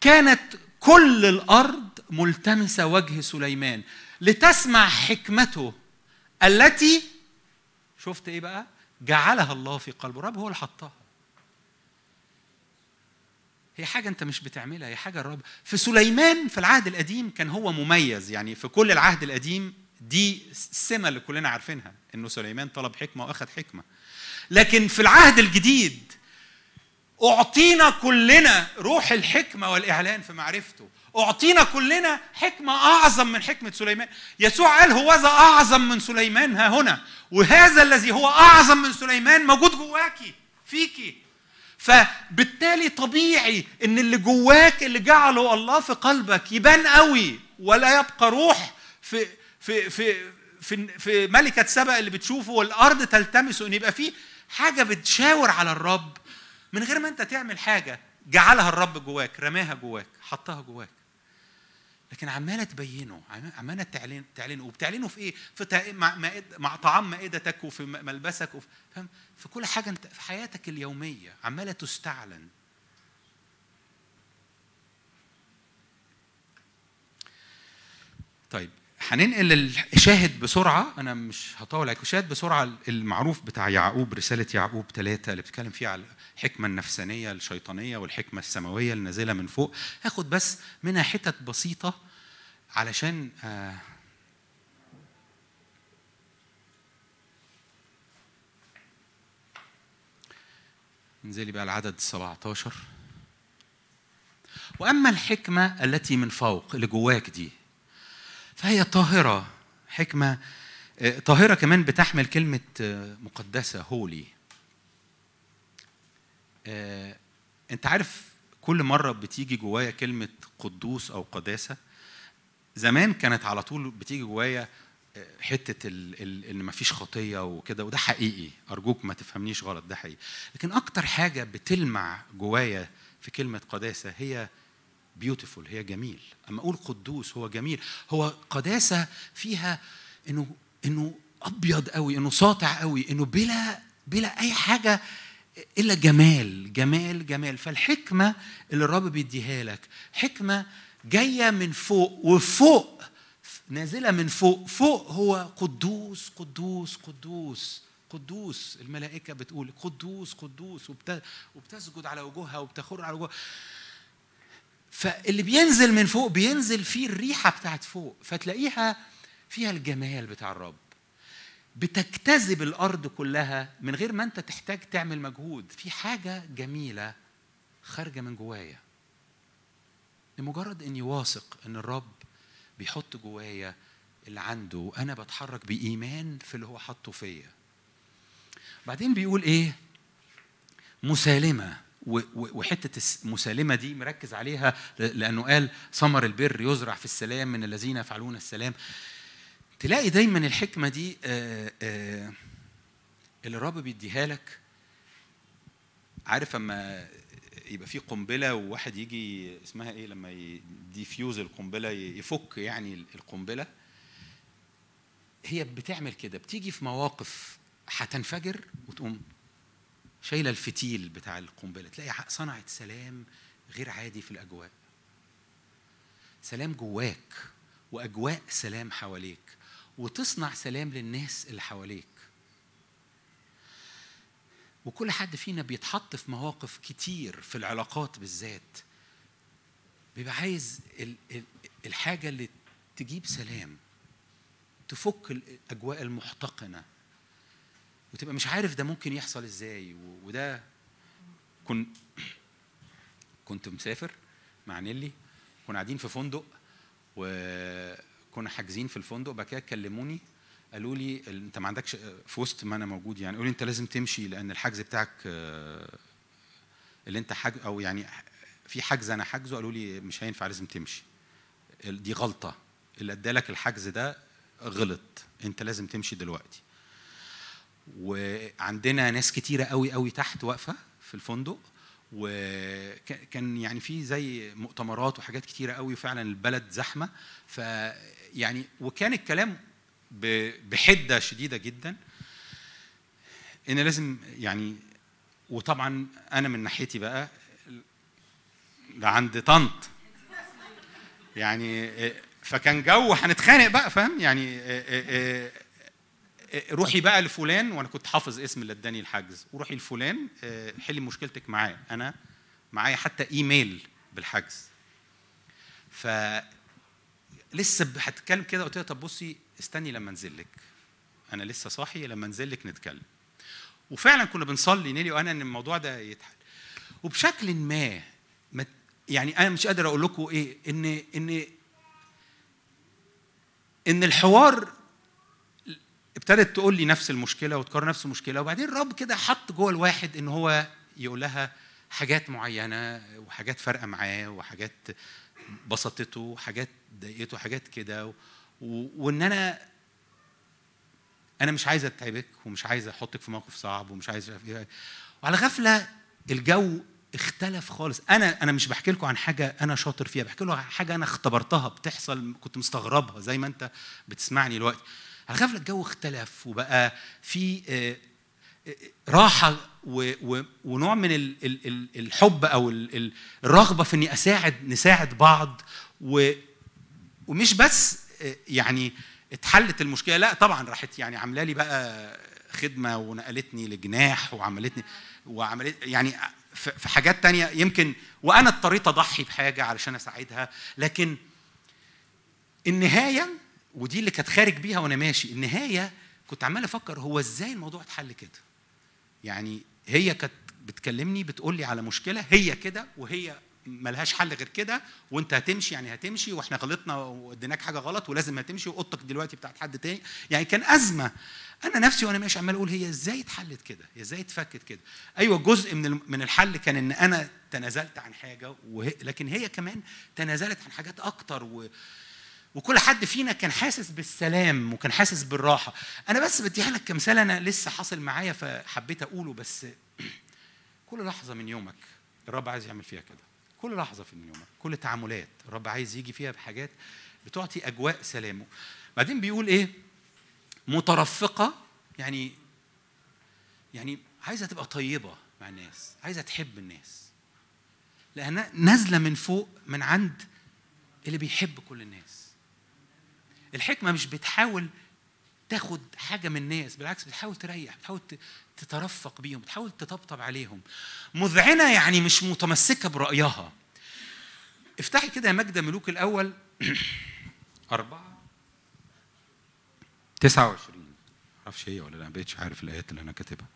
Speaker 2: كانت كل الأرض ملتمسة وجه سليمان لتسمع حكمته التي شفت إيه بقى؟ جعلها الله في قلبه. الرب هو اللي حطها. هي حاجة أنت مش بتعملها هي حاجة الرب. في سليمان في العهد القديم كان هو مميز. يعني في كل العهد القديم دي السمة اللي كلنا عارفينها إنه سليمان طلب حكمة وأخذ حكمة. لكن في العهد الجديد أعطينا كلنا روح الحكمة والإعلان في معرفته. أعطينا كلنا حكمة أعظم من حكمة سليمان. يسوع قال هو ذا أعظم من سليمان. ها هنا. وهذا الذي هو أعظم من سليمان موجود جواكي فيكي فبالتالي طبيعي إن اللي جواك اللي جعله الله في قلبك يبان قوي ولا يبقى روح في في في في, في ملكة سبأ اللي بتشوفه والأرض تلتمسه إن يبقى في حاجة بتشاور على الرب. من غير ما أنت تعمل حاجة جعلها الرب جواك رماها جواك حطها جواك. لكن عمالة تبينه عم- عمالة تعلن تعلنه وبتعلنه في إيه؟ في. مع. مع طعام مائدتك وفي ملبسك وفي؟ في كل حاجة انت في حياتك اليومية عمالة تستعلن طيب هننقل الشاهد بسرعة أنا مش هطول عليكم شاهد بسرعة المعروف بتاع يعقوب رسالة يعقوب ثلاثة اللي بتتكلم فيها على الحكمة النفسانية الشيطانية والحكمة السماوية اللي نازلة من فوق. هاخد بس منها حتت بسيطة علشان آه انزلي بقى العدد 17 وأما الحكمة التي من فوق اللي جواك دي فهي طاهرة حكمة آه، طاهرة كمان بتحمل كلمة آه، مقدسة هولي انت عارف كل مرة بتيجي جوايا كلمة قدوس أو قداسة؟ زمان كانت على طول بتيجي جوايا آه، حتة إن مفيش خطية وكده وده حقيقي. أرجوك ما تفهمنيش غلط ده حقيقي. لكن أكتر حاجة بتلمع جوايا في كلمة قداسة هي بيوتيفول هي جميل. أما أقول قدوس هو جميل. هو قداسة فيها إنه إنه أبيض قوي إنه ساطع قوي إنه بلا بلا أي حاجة إلا جمال جمال جمال. فالحكمة اللي الرب بيديها لك حكمة جاية من فوق وفوق نازلة من فوق. فوق هو قدوس قدوس قدوس. قدوس الملائكة بتقول قدوس قدوس. وبت- وبتسجد على وجوهها وبتخر على وجوهها فاللي بينزل من فوق بينزل فيه الريحة بتاعت فوق فتلاقيها فيها الجمال بتاع الرب. بتجتذب الأرض كلها من غير ما أنت تحتاج تعمل مجهود. في حاجة جميلة خارجة من جوايا. لمجرد إني واثق إن الرب بيحط جوايا اللي عنده وأنا بتحرك بإيمان في اللي هو حاطه فيا. بعدين بيقول إيه؟ مسالمة. وحتة الس- مسالمة دي مركز عليها لأنه قال ثمر البر يزرع في السلام من الذين يفعلون السلام. تلاقي دايما الحكمة دي آه، آه، اللي الرب بيديها لك عارف أما يبقى في قنبلة وواحد يجي اسمها إيه لما يديفيوز القنبلة يفك يعني القنبلة. هي بتعمل كده بتيجي في مواقف هتنفجر وتقوم شايلة الفتيل بتاع القنبلة تلاقي صنعت سلام غير عادي في الأجواء. سلام جواك وأجواء سلام حواليك وتصنع سلام للناس اللي حواليك. وكل حد فينا بيتحط في مواقف كتير في العلاقات بالذات. بيبقى عايز ال- ال- الحاجة اللي تجيب سلام تفك الأجواء المحتقنة. وتبقى مش عارف ده ممكن يحصل إزاي وده كن كنت مسافر مع نيلي كنا قاعدين في فندق وكنا حاجزين في الفندق بعد كده كلموني قالوا لي أنت ما عندكش في وسط ما أنا موجود يعني قالوا لي أنت لازم تمشي لأن الحجز بتاعك اللي أنت حاج أو يعني في حجز أنا حاجزه قالوا لي مش هينفع لازم تمشي. دي غلطة. اللي أدالك الحجز ده غلط. أنت لازم تمشي دلوقتي. وعندنا ناس كتيرة قوي قوي تحت واقفة في الفندق وكان يعني في زي مؤتمرات وحاجات كتيرة قوي وفعلا البلد زحمة. فيعني وكان الكلام ب- بحدة شديدة جدا. إن لازم يعني وطبعا أنا من ناحيتي بقى ده عند طنط. يعني فكان جو هنتخانق بقى فاهم؟ يعني روحي بقى لفلان وأنا كنت حافظ اسم اللي اداني الحجز وروحي لفلان آه، حلي مشكلتك معاه أنا معايا حتى إيميل بالحجز ف لسه هتتكلم كده قلت لها طب بصي استني لما انزل لك. أنا لسه صاحي لما انزل لك نتكلم. وفعلا كنا بنصلي نيلي وأنا إن الموضوع ده يتحل. وبشكل ما- يعني أنا مش قادر أقول لكم إيه إن إن إن الحوار ابتدت تقول لي نفس المشكلة وتكرر نفس المشكلة وبعدين الرب كده حط جوه الواحد إن هو يقول لها حاجات معينة وحاجات فارقة معاه وحاجات بسطته وحاجات ضايقته حاجات كده و... وإن أنا أنا مش عايز أتعبك ومش عايز أحطك في موقف صعب ومش عايز إيه. وعلى غفلة الجو اختلف خالص أنا أنا مش بحكي لكم عن حاجة أنا شاطر فيها بحكي لكم عن حاجة أنا اختبرتها بتحصل كنت مستغربها زي ما أنت بتسمعني دلوقتي على غفله الجو اختلف وبقى في آه، آه، و- ونوع من ال- ال- ال- الحب أو ال- ال- الرغبة في إني أساعد نساعد بعض ومش بس آه، يعني اتحلت المشكلة لا طبعا راحت يعني عاملة لي بقى خدمة ونقلتني لجناح وعملتني وعملت يعني في حاجات تانية يمكن وأنا اضطريت أضحي بحاجة علشان أساعدها لكن النهاية ودي اللي كانت خارج بيها وأنا ماشي. النهاية كنت عمال أفكر هو إزاي الموضوع اتحل كده؟ يعني هي كانت بتكلمني بتقول لي على مشكلة هي كده وهي ملهاش حل غير كده وانت هتمشي يعني هتمشي وإحنا غلطنا واديناك حاجة غلط ولازم هتمشي واوضتك دلوقتي بتاعت حد تاني. يعني كان أزمة. أنا نفسي وأنا ماشي عمال أقول هي إزاي اتحلت كده؟ هي إزاي اتفكت كده؟ أيوه جزء من من الحل كان إن أنا تنازلت عن حاجة لكن هي كمان تنازلت عن حاجات أكتر و وكل حد فينا كان حاسس بالسلام وكان حاسس بالراحة. أنا بس بديها لك كمثال أنا لسه حاصل معايا فحبيت أقوله بس كل لحظة من يومك الرب عايز يعمل فيها كده. كل لحظة في يومك كل تعاملات الرب عايز يجي فيها بحاجات بتعطي أجواء سلامه. بعدين بيقول إيه؟ مترفقة يعني يعني عايزة تبقى طيبة مع الناس عايزة تحب الناس. لانها نازلة من فوق من عند اللي بيحب كل الناس. الحكمة مش بتحاول تاخد حاجة من الناس بالعكس بتحاول تريح بتحاول تترفق بيهم بتحاول تطبطب عليهم. مذعنة يعني مش متمسكة برأيها. افتحي كده يا مجد ملوك الأول. أربعة. تسعة وعشرين. معرفش هي ولا لا بقتش عارف الآيات اللي أنا كاتبها.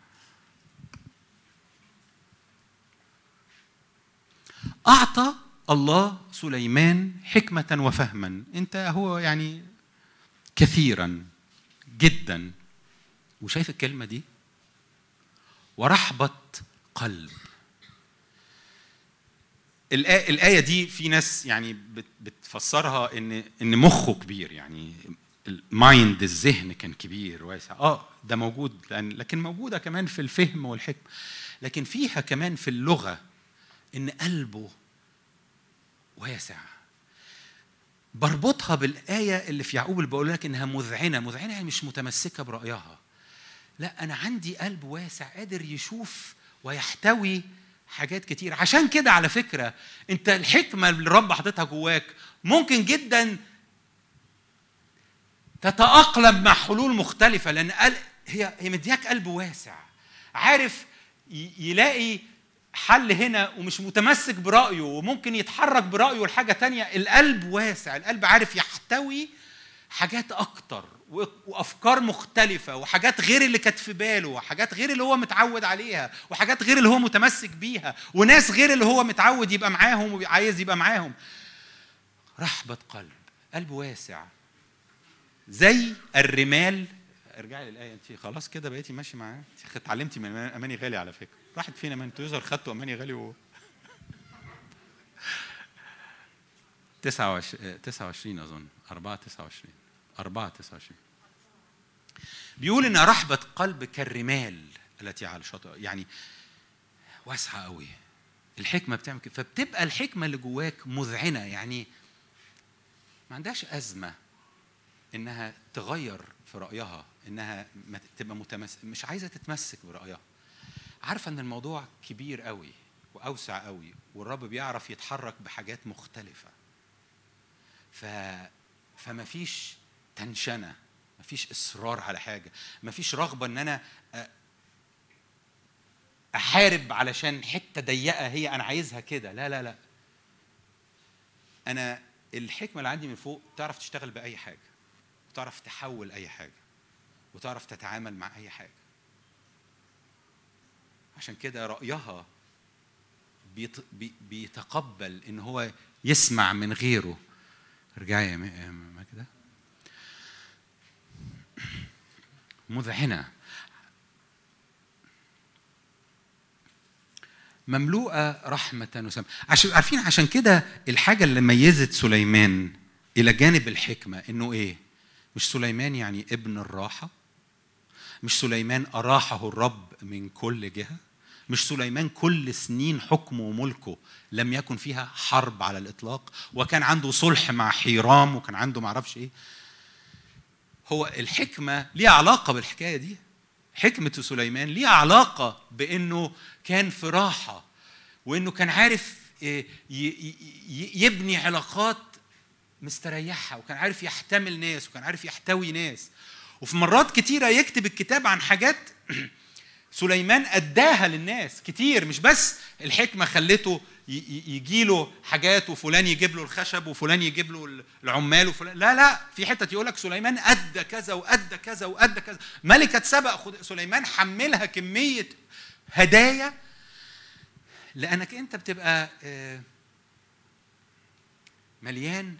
Speaker 2: أعطى الله سليمان حكمة وفهما. أنت هو يعني كثيرا جدا. وشايف الكلمة دي؟ ورحبة قلب. الآية, الآية دي في ناس يعني بت- بتفسرها إن إن مخه كبير يعني المايند الذهن كان كبير واسع. آه ده موجود لأن لكن موجودة كمان في الفهم والحكمة لكن فيها كمان في اللغة إن قلبه واسع. بربطها بالآية اللي في يعقوب اللي بقول لك إنها مذعنة. مذعنة يعني مش متمسكة برأيها. لا أنا عندي قلب واسع قادر يشوف ويحتوي حاجات كتير. عشان كده على فكرة أنت الحكمة اللي الرب حاططها جواك ممكن جدا تتأقلم مع حلول مختلفة لأن هي هي مدياك قلب واسع. عارف يلاقي حل هنا ومش متمسك برأيه وممكن يتحرك برأيه لحاجة تانية القلب واسع القلب عارف يحتوي حاجات أكتر وأفكار مختلفة وحاجات غير اللي كانت في باله وحاجات غير اللي هو متعود عليها وحاجات غير اللي هو متمسك بيها وناس غير اللي هو متعود يبقى معاهم وعايز يبقى معاهم. رحبة قلب قلب واسع. زي الرمال. ارجعي للآية انت خلاص كده بقيتي ماشي معاه. اتعلمتي من أماني غالي على فكرة. راحت فين اماني أنتوا يظهر خدتوا أماني غالي و 29 29 أظن. 4 29 4 29 بيقول إن رحبة قلب كالرمال التي على الشاطئ. يعني واسعة قوي. الحكمة بتعمل كده. فبتبقى الحكمة اللي جواك مذعنة. يعني ما عندهاش أزمة إنها تغير في رأيها إنها تبقى متمسك مش عايزة تتمسك برأيها. عارفة إن الموضوع كبير قوي وأوسع قوي والرب بيعرف يتحرك بحاجات مختلفة. ف فما فيش تنشنة ما فيش إصرار على حاجة ما فيش رغبة إن أنا أ- أحارب علشان حتة ضيقة هي أنا عايزها كده. لا لا لا. أنا الحكمة اللي عندي من فوق تعرف تشتغل بأي حاجة وتعرف تحول أي حاجة وتعرف تتعامل مع أي حاجة. عشان كده بي بيتقبل إن هو يسمع من غيره. ارجعي يا كده. مذعنة. مملوءة رحمة وسلام. عشان عارفين عشان كده الحاجة اللي ميزت سليمان إلى جانب الحكمة إنه إيه؟ مش سليمان يعني ابن الراحة؟ مش سليمان أراحه الرب من كل جهة؟ مش سليمان كل سنين حكمه وملكه لم يكن فيها حرب على الإطلاق وكان عنده صلح مع حيرام وكان عنده معرفش إيه. هو الحكمة ليها علاقة بالحكاية دي. حكمة سليمان ليها علاقة بأنه كان في راحة وأنه كان عارف ي- يبني علاقات مستريحة وكان عارف يحتمل ناس وكان عارف يحتوي ناس. وفي مرات كتيرة يكتب الكتاب عن حاجات سليمان أداها للناس كتير مش بس الحكمة خلته يجي له حاجات وفلان يجيب له الخشب وفلان يجيب له العمال وفلان. لا لا في حتة يقول لك سليمان أدى كذا وأدى كذا وأدى كذا. ملكة سبق سليمان حملها كمية هدايا. لأنك أنت بتبقى آه، مليان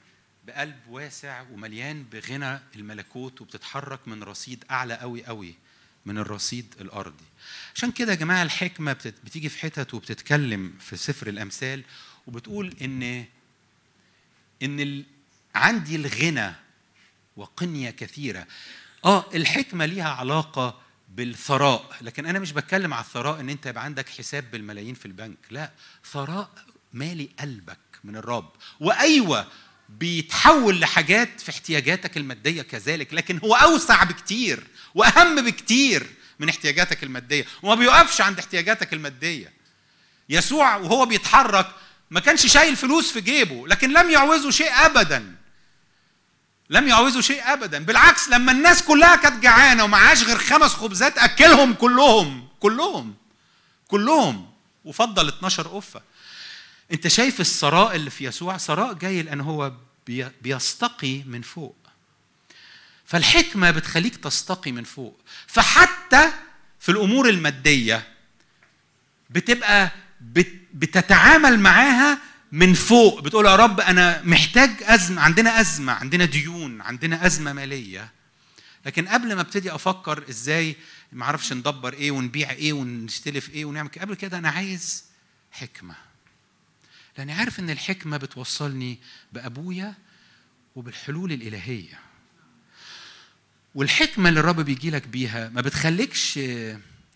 Speaker 2: بقلب واسع ومليان بغنى الملكوت وبتتحرك من رصيد أعلى قوي قوي من الرصيد الأرضي. عشان كده يا جماعة الحكمة بتيجي في حتت وبتتكلم في سفر الأمثال وبتقول ان إن. عندي الغنى وقنية كثيرة. آه الحكمة ليها علاقة بالثراء لكن أنا مش بتكلم على الثراء إن أنت يبقى عندك حساب بالملايين في البنك. لا ثراء مالي قلبك من الرب. وأيوة بيتحول لحاجات في احتياجاتك المادية كذلك لكن هو أوسع بكتير وأهم بكتير من احتياجاتك المادية وما بيقفش عند احتياجاتك المادية. يسوع وهو بيتحرك ما كانش شايل فلوس في جيبه لكن لم يعوزه شيء ابدا. لم يعوزوا شيء ابدا. بالعكس لما الناس كلها كانت جعانة ومعاش غير خمس خبزات أكلهم كلهم كلهم كلهم. وفضل 12 قفة. انت شايف الثراء اللي في يسوع ثراء جاي لأن هو بي- بيستقي من فوق. فالحكمة بتخليك تستقي من فوق. فحتى في الأمور المادية بتبقى بت- بتتعامل معاها من فوق. بتقول يا رب أنا محتاج ازمه عندنا أزمة عندنا ديون عندنا أزمة مالية. لكن قبل ما ابتدي أفكر إزاي ما أعرفش ندبر إيه ونبيع إيه ونستلف إيه ونعمل قبل كده أنا عايز حكمة. لأني عارف إن الحكمة بتوصلني بأبويا وبالحلول الإلهية. والحكمة اللي الرب بيجي لك بيها ما بتخليكش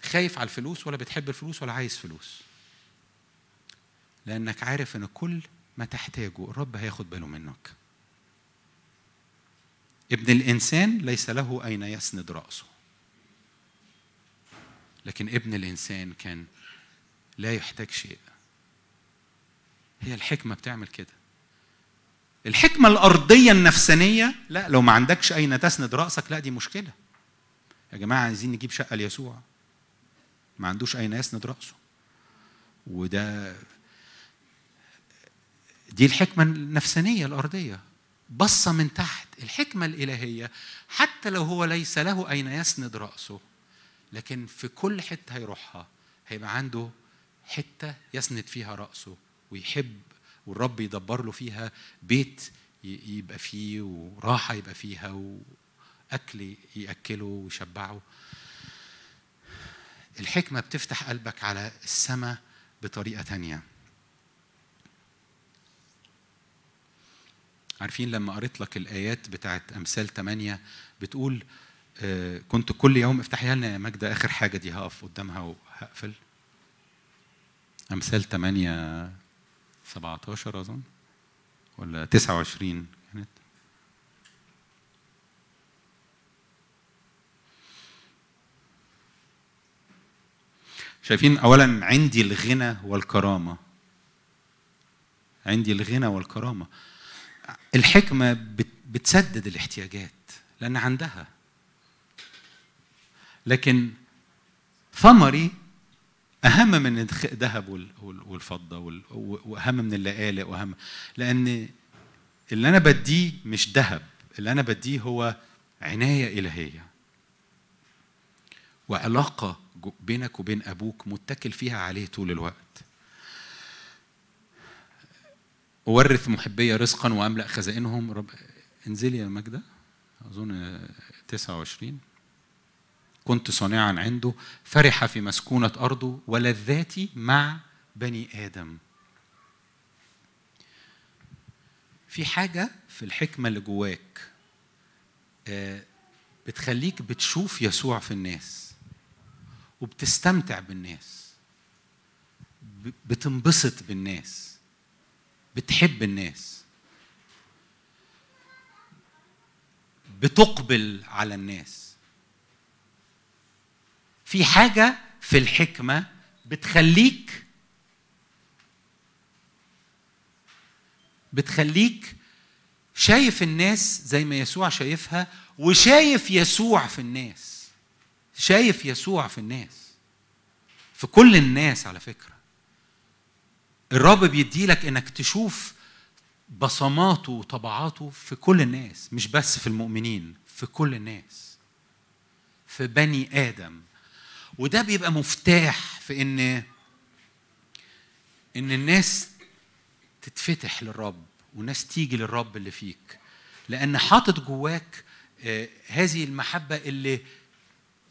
Speaker 2: خايف على الفلوس ولا بتحب الفلوس ولا عايز فلوس. لأنك عارف إن كل ما تحتاجه الرب هياخد باله منك. ابن الإنسان ليس له أين يسند رأسه. لكن ابن الإنسان كان لا يحتاج شيء. هي الحكمة بتعمل كده. الحكمة الأرضية النفسانية لا لو ما عندكش أين تسند رأسك لا دي مشكلة. يا جماعة عايزين نجيب شقة ليسوع. ما عندوش أين يسند رأسه. وده دي الحكمة النفسانية الأرضية. بصة من تحت. الحكمة الإلهية حتى لو هو ليس له أين يسند رأسه لكن في كل حتة هيروحها هيبقى عنده حتة يسند فيها رأسه. ويحب والرب يدبر له فيها بيت يبقى فيه وراحة يبقى فيها وأكل يأكله ويشبعه. الحكمة بتفتح قلبك على السماء بطريقة تانية. عارفين لما قريت لك الآيات بتاعت أمثال 8 بتقول آه، كنت كل يوم افتحيها لنا يا ماجدة آخر حاجة دي هقف قدامها وهقفل. أمثال 8 17 أظن ولا 29 كانت. شايفين أولا عندي الغنى والكرامة. عندي الغنى والكرامة. الحكمة بت- بتسدد الاحتياجات لأن عندها. لكن ثمري أهم من الذهب وال- وال- والفضة وال- و- وأهم من اللآلئ وأهم لأن اللي أنا بديه مش ذهب اللي أنا بديه هو عناية إلهية. وعلاقة جو- بينك وبين أبوك متكل فيها عليه طول الوقت. أورث محبي رزقا وأملأ خزائنهم. رب انزلي يا ماجدة. أظن 29 كنت صانعا عنده فرح في مسكونة أرضه ولذاتي مع بني آدم. في حاجة في الحكمة اللي جواك آه، بتخليك بتشوف يسوع في الناس وبتستمتع بالناس بتنبسط بالناس بتحب الناس بتقبل على الناس. في حاجة في الحكمة بتخليك بتخليك شايف الناس زي ما يسوع شايفها وشايف يسوع في الناس. شايف يسوع في الناس. في كل الناس على فكرة. الرب بيديلك إنك تشوف بصماته وطبعاته في كل الناس مش بس في المؤمنين في كل الناس. في بني آدم. وده بيبقى مفتاح في ان إن الناس تتفتح للرب والناس تيجي للرب اللي فيك. لأن حاطط جواك آه، هذه المحبة اللي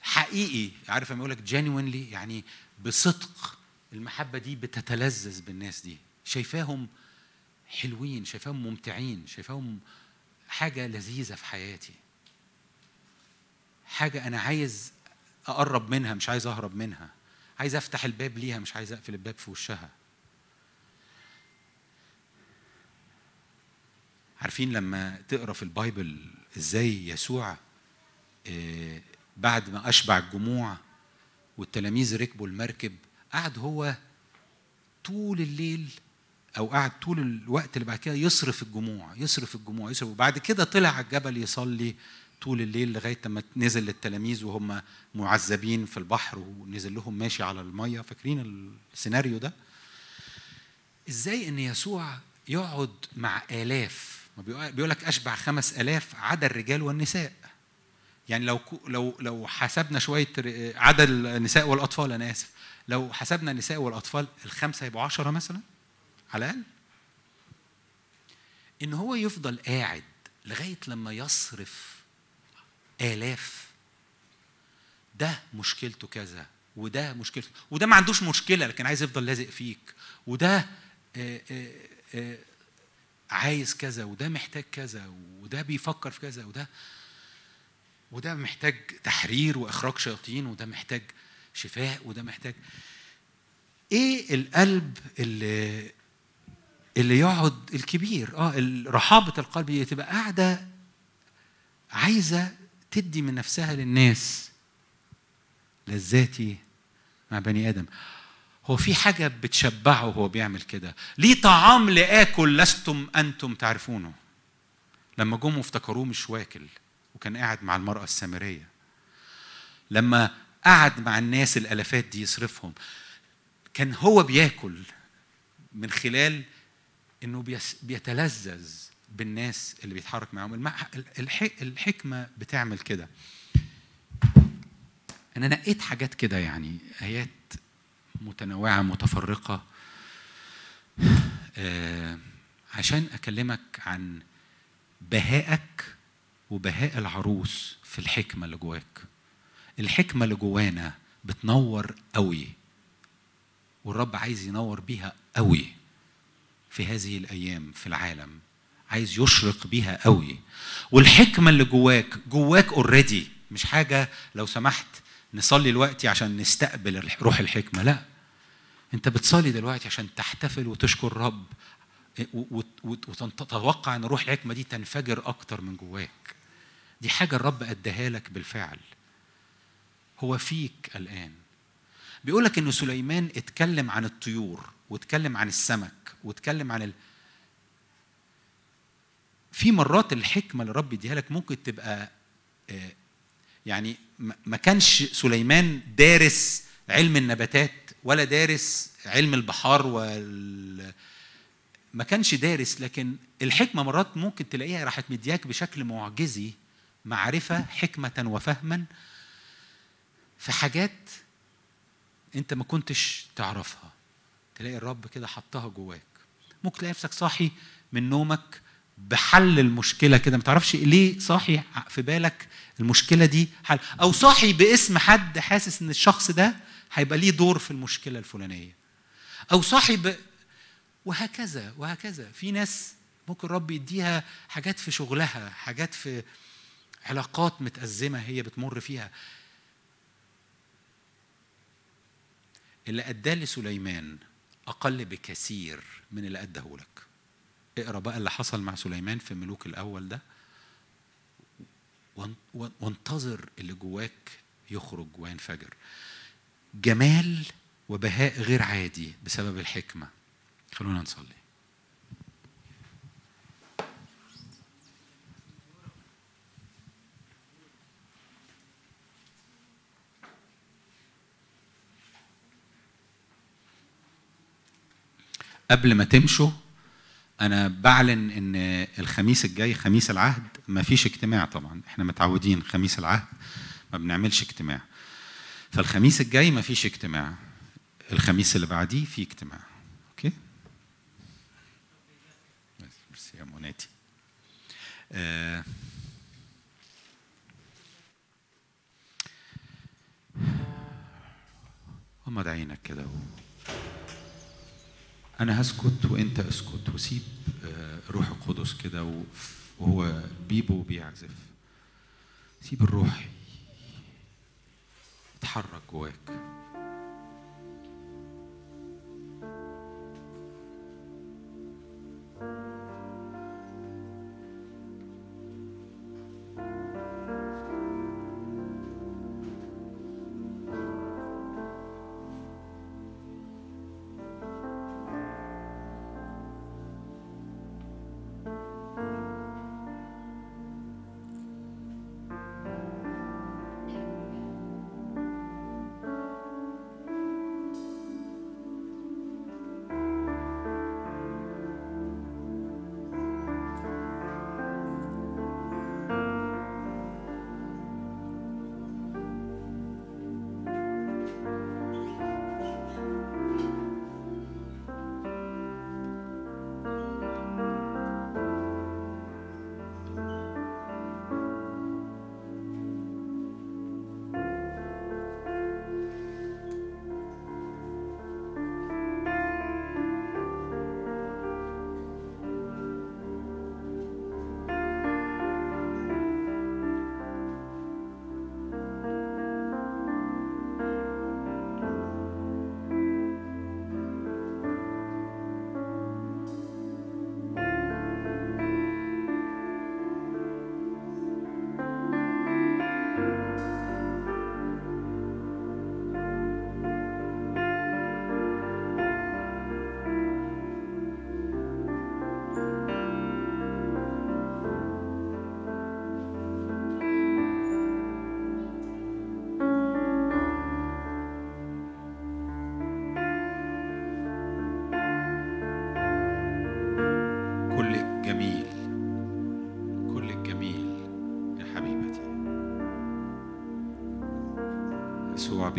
Speaker 2: حقيقي عارف لما يقول لك genuinely يعني بصدق المحبة دي بتتلذذ بالناس دي. شايفاهم حلوين شايفاهم ممتعين شايفاهم حاجة لذيذة في حياتي. حاجة أنا عايز أقرب منها مش عايز أهرب منها. عايز أفتح الباب ليها مش عايز أقفل الباب في وشها. عارفين لما تقرأ في البايبل إزاي يسوع آه، بعد ما أشبع الجموع والتلاميذ ركبوا المركب قعد هو طول الليل أو قعد طول الوقت اللي بعد كده يصرف الجموع يصرف الجموع يصرف. وبعد كده طلع على الجبل يصلي طول الليل لغاية لما نزل للتلاميذ وهم معذبين في البحر ونزل لهم ماشي على المية. فاكرين السيناريو ده؟ إزاي إن يسوع يقعد مع آلاف؟ بيقول لك أشبع خمس آلاف عدا الرجال والنساء. يعني لو لو لو حسبنا شوية عدد النساء والأطفال أنا آسف. لو حسبنا النساء والأطفال الخمسة يبقوا عشرة مثلا؟ على الأقل. إن هو يفضل قاعد لغاية لما يصرف آلاف. ده مشكلته كذا وده مشكلته وده ما عندوش مشكلة لكن عايز يفضل لازق فيك. وده آه، آه، آه، عايز كذا وده محتاج كذا وده بيفكر في كذا وده وده محتاج تحرير وإخراج شياطين وده محتاج شفاء وده محتاج. إيه القلب اللي اللي يقعد الكبير؟ آه رحابة القلب تبقى قاعدة عايزة تدي من نفسها للناس. لذاتي مع بني آدم. هو في حاجة بتشبعه وهو بيعمل كده. ليه طعام لآكل لستم أنتم تعرفونه؟ لما جم افتكروه مش واكل وكان قاعد مع المرأة السامرية. لما قعد مع الناس الألافات دي يصرفهم كان هو بياكل من خلال إنه بيتلذذ. بالناس اللي بيتحرك معاهم. الحكمة بتعمل كده. أنا نقيت حاجات كده يعني آيات متنوعة متفرقة. آه، عشان أكلمك عن بهائك وبهاء العروس في الحكمة اللي جواك. الحكمة اللي جوانا بتنور قوي والرب عايز ينور بيها قوي في هذه الأيام في العالم. عايز يشرق بيها قوي. والحكمة اللي جواك جواك اوريدي مش حاجة لو سمحت نصلي دلوقتي عشان نستقبل روح الحكمة لا. انت بتصلي دلوقتي عشان تحتفل وتشكر الرب وتتوقع ان روح الحكمة دي تنفجر أكتر من جواك. دي حاجة الرب اداها لك بالفعل. هو فيك الآن. بيقول لك إن سليمان اتكلم عن الطيور واتكلم عن السمك واتكلم عن ال... في مرات الحكمة اللي الرب يديها لك ممكن تبقى آه، يعني ما كانش سليمان دارس علم النباتات ولا دارس علم البحار وال ما كانش دارس لكن الحكمة مرات ممكن تلاقيها راحت مدياك بشكل معجزي معرفة حكمة وفهما في حاجات انت ما كنتش تعرفها. تلاقي الرب كده حطها جواك. ممكن تلاقي نفسك صاحي من نومك بحل المشكلة كده. ما تعرفش ليه صاحي في بالك المشكلة دي حل؟ أو صاحي باسم حد حاسس إن الشخص ده هيبقى ليه دور في المشكلة الفلانية. أو صاحي ب... وهكذا وهكذا. في ناس ممكن الرب يديها حاجات في شغلها حاجات في علاقات متأزمة هي بتمر فيها. اللي أداه لسليمان أقل بكثير من اللي أداه لك. اقرأ بقى اللي حصل مع سليمان في ملوك الأول ده وان- وان- وانتظر اللي جواك يخرج وينفجر. جمال وبهاء غير عادي بسبب الحكمة. خلونا نصلي. قبل ما تمشوا أنا بعلن إن الخميس الجاي خميس العهد ما فيش اجتماع طبعا. إحنا متعودين خميس العهد ما بنعملش اجتماع. فالخميس الجاي ما فيش اجتماع. الخميس اللي بعديه في اجتماع. okay؟ merci يا مناتي آه. غمض عينك كده. أنا هسكت وأنت اسكت. وسيب آه، روح القدس كده وهو بيبو بيعزف سيب الروح يتحرك جواك.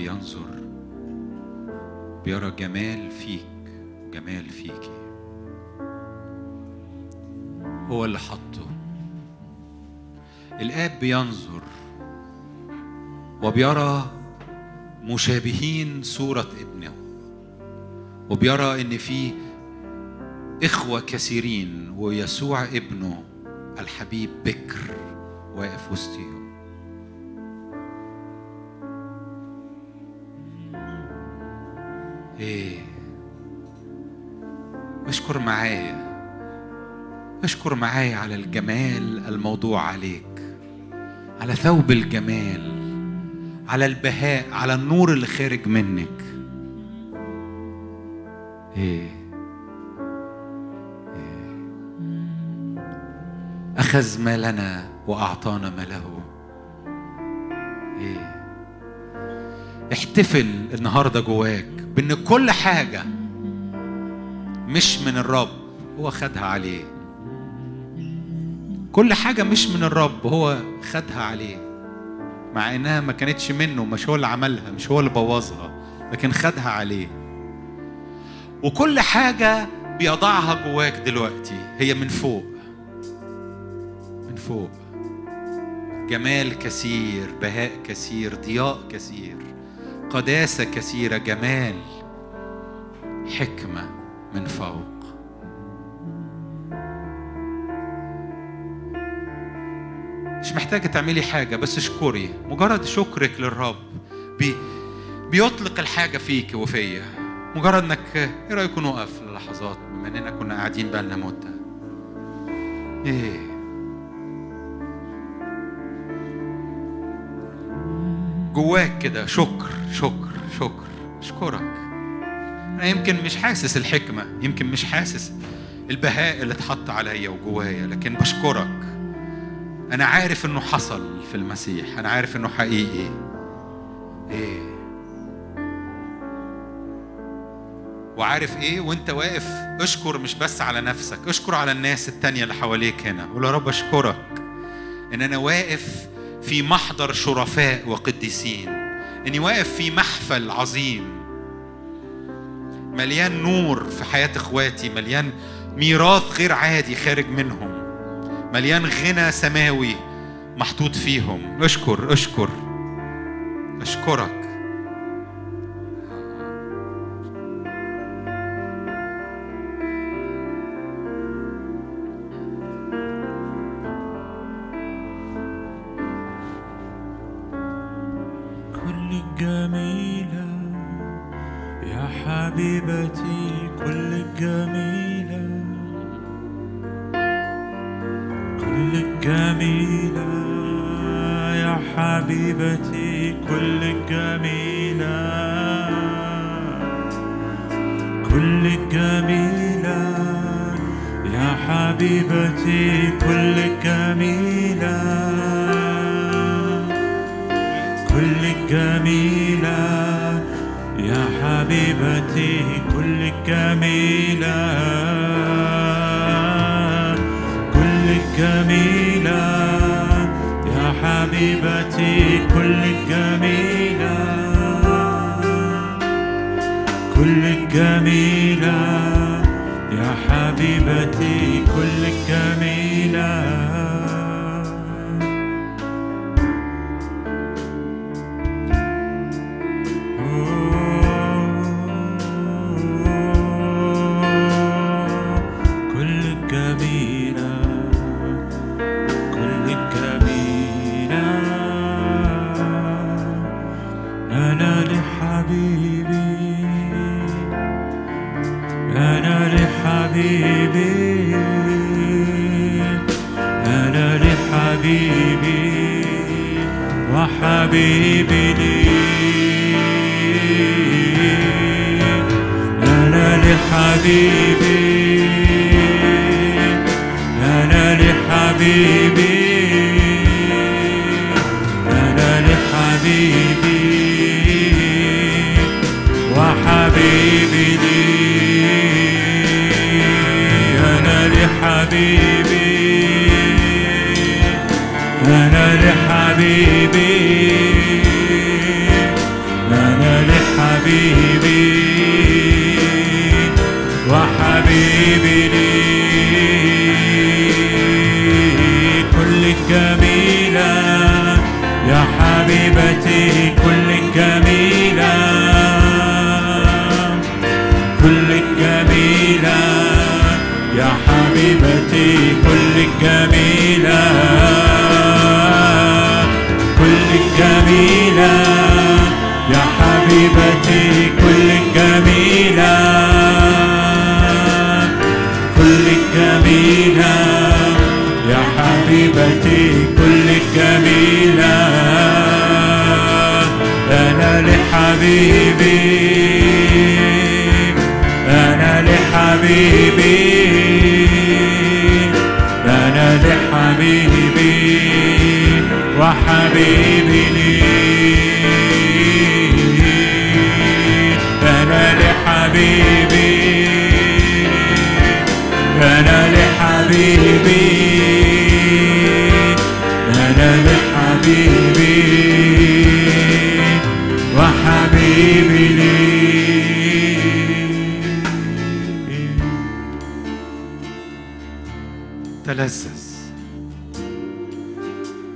Speaker 2: بينظر بيرى جمال فيك جمال فيكي هو اللي حطه. الآب بينظر وبيرى مشابهين صورة ابنه وبيرى إن في إخوة كثيرين ويسوع ابنه الحبيب بكر واقف وسطهم إيه. أشكر معايا. أشكر معايا على الجمال الموضوع عليك. على ثوب الجمال. على البهاء. على النور اللي خارج منك. إيه. إيه. أخذ ما لنا وأعطانا ما له إيه. احتفل النهارده جواك. بأن كل حاجة مش من الرب هو خدها عليه. كل حاجة مش من الرب هو خدها عليه. مع إنها ما كانتش منه مش هو اللي عملها مش هو اللي بوظها لكن خدها عليه. وكل حاجة بيضعها جواك دلوقتي هي من فوق. من فوق. جمال كثير بهاء كثير ضياء كثير. قداسة كثيرة جمال حكمة من فوق. مش محتاجة تعملي حاجة بس اشكري. مجرد شكرك للرب بي بيطلق الحاجة فيك وفيا. مجرد إنك إيه رأيكم نقف للحظات بما إننا كنا قاعدين بقالنا مدة؟ إيه. جواك كده شكر شكر شكر. أشكرك. أنا يمكن مش حاسس الحكمة يمكن مش حاسس البهاء اللي اتحط عليا وجوايا لكن بشكرك. أنا عارف إنه حصل في المسيح أنا عارف إنه حقيقي. إيه؟ وعارف إيه؟ وأنت واقف أشكر مش بس على نفسك أشكر على الناس التانية اللي حواليك هنا. قول يا رب أشكرك إن أنا واقف في محضر شرفاء وقديسين. إني واقف في محفل عظيم. مليان نور في حياة إخواتي مليان ميراث غير عادي خارج منهم. مليان غنى سماوي محطوط فيهم.
Speaker 1: أشكر أشكر.
Speaker 2: أشكرك.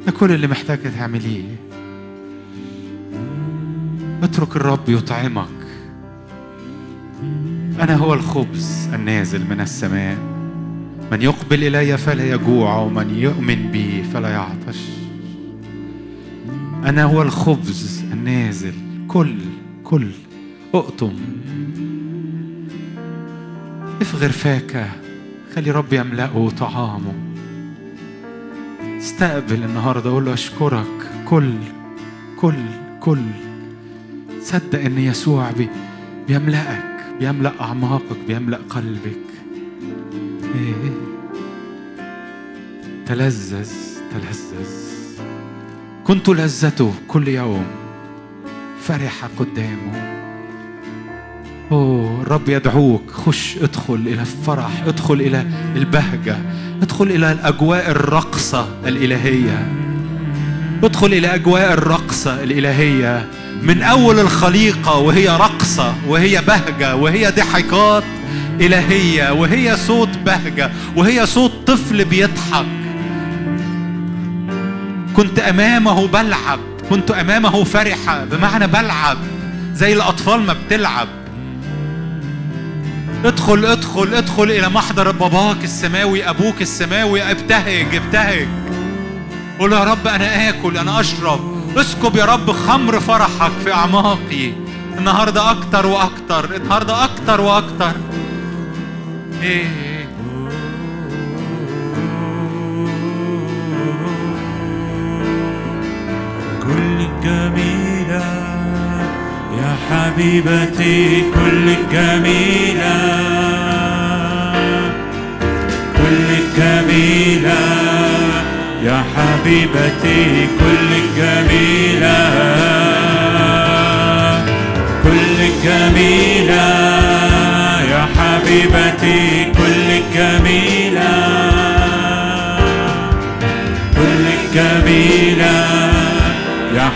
Speaker 2: ده كل اللي محتاج تعمليه. اترك الرب يطعمك. أنا هو الخبز النازل من السماء. من يقبل إلي فلا يجوع ومن يؤمن بي فلا يعطش. أنا هو الخبز النازل. كل كل أقطم. افغر فاك خلي رب يملأه طعامه. استقبل النهارده قول له أشكرك. كل كل كل. صدق إن يسوع بي بيملأك بيملأ أعماقك بيملأ قلبك. إيه. تلذذ تلذذ. كنت لذته كل يوم. فرح قدامه. أوه الرب يدعوك. خش ادخل إلى الفرح ادخل إلى البهجة ادخل إلى الأجواء الرقصة الإلهية. ادخل إلى أجواء الرقصة الإلهية. من أول الخليقة وهي رقصة وهي بهجة وهي ضحكات إلهية وهي صوت بهجة وهي صوت طفل بيضحك. كنت أمامه بلعب كنت أمامه فرحة بمعنى بلعب زي الأطفال ما بتلعب. ادخل ادخل ادخل إلى محضر باباك السماوي أبوك السماوي ابتهج ابتهج. قول يا رب أنا آكل أنا أشرب. اسكب يا رب خمر فرحك في أعماقي. النهاردة أكتر وأكتر النهاردة أكتر وأكتر. إيه.
Speaker 1: كل جميلة يا حبيبتي كل جميلة. كل جميلة. يا حبيبتي كل جميلة. كل جميلة. يا حبيبتي كل جميلة. كل جميلة. يا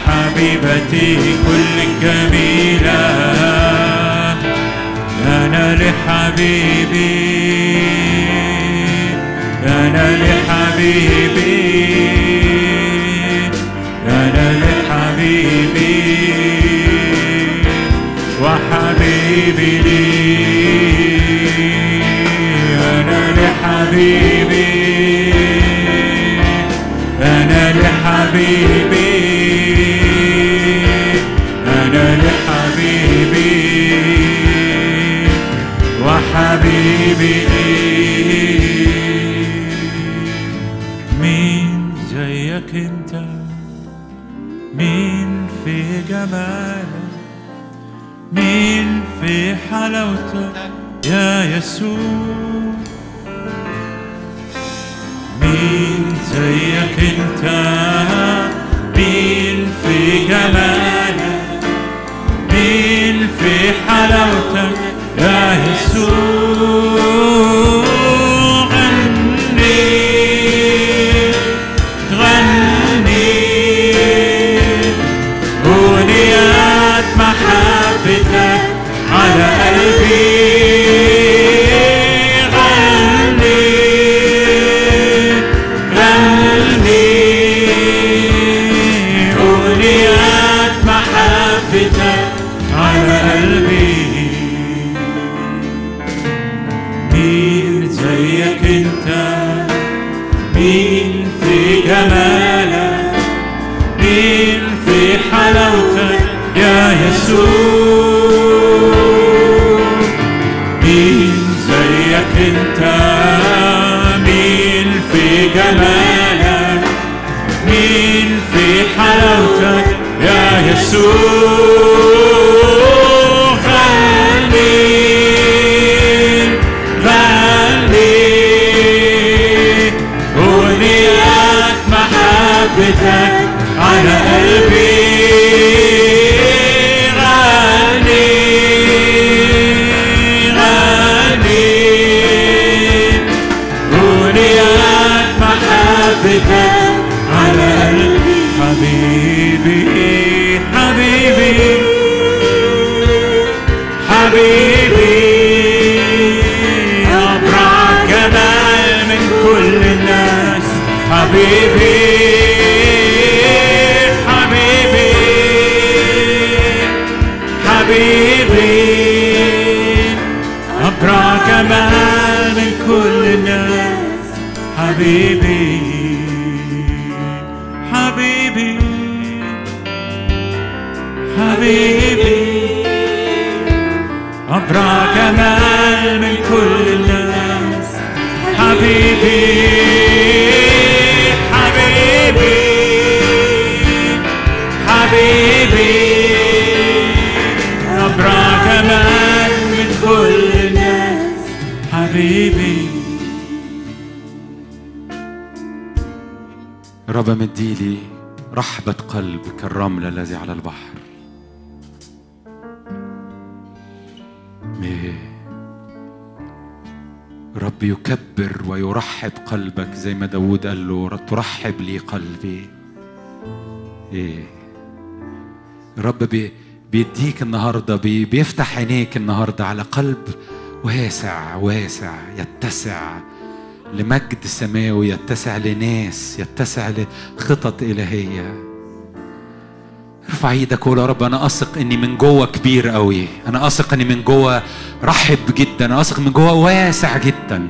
Speaker 1: حبيبتي كل جميلة. أنا لحبيبي أنا لحبيبي أنا لحبيبي. وحبيبي لي أنا لحبيبي أنا لحبيبي. مين زيك انت مين في جمالك مين في حلاوتك يا يسوع مين زيك انت مين في جمالك مين في حلاوتك يا يسوع
Speaker 2: رب يكبر ويرحب قلبك زي ما داود قال له ترحب لي قلبي. إيه. رب بي بيديك النهارده بي بيفتح عينيك النهارده على قلب واسع واسع يتسع لمجد سماوي يتسع لناس يتسع لخطط إلهية. ارفع إيدك وقول يا رب أنا أثق إني من جوة كبير قوي أنا أثق إني من جوة رحب جدا. أنا أثق من جوة واسع جدا.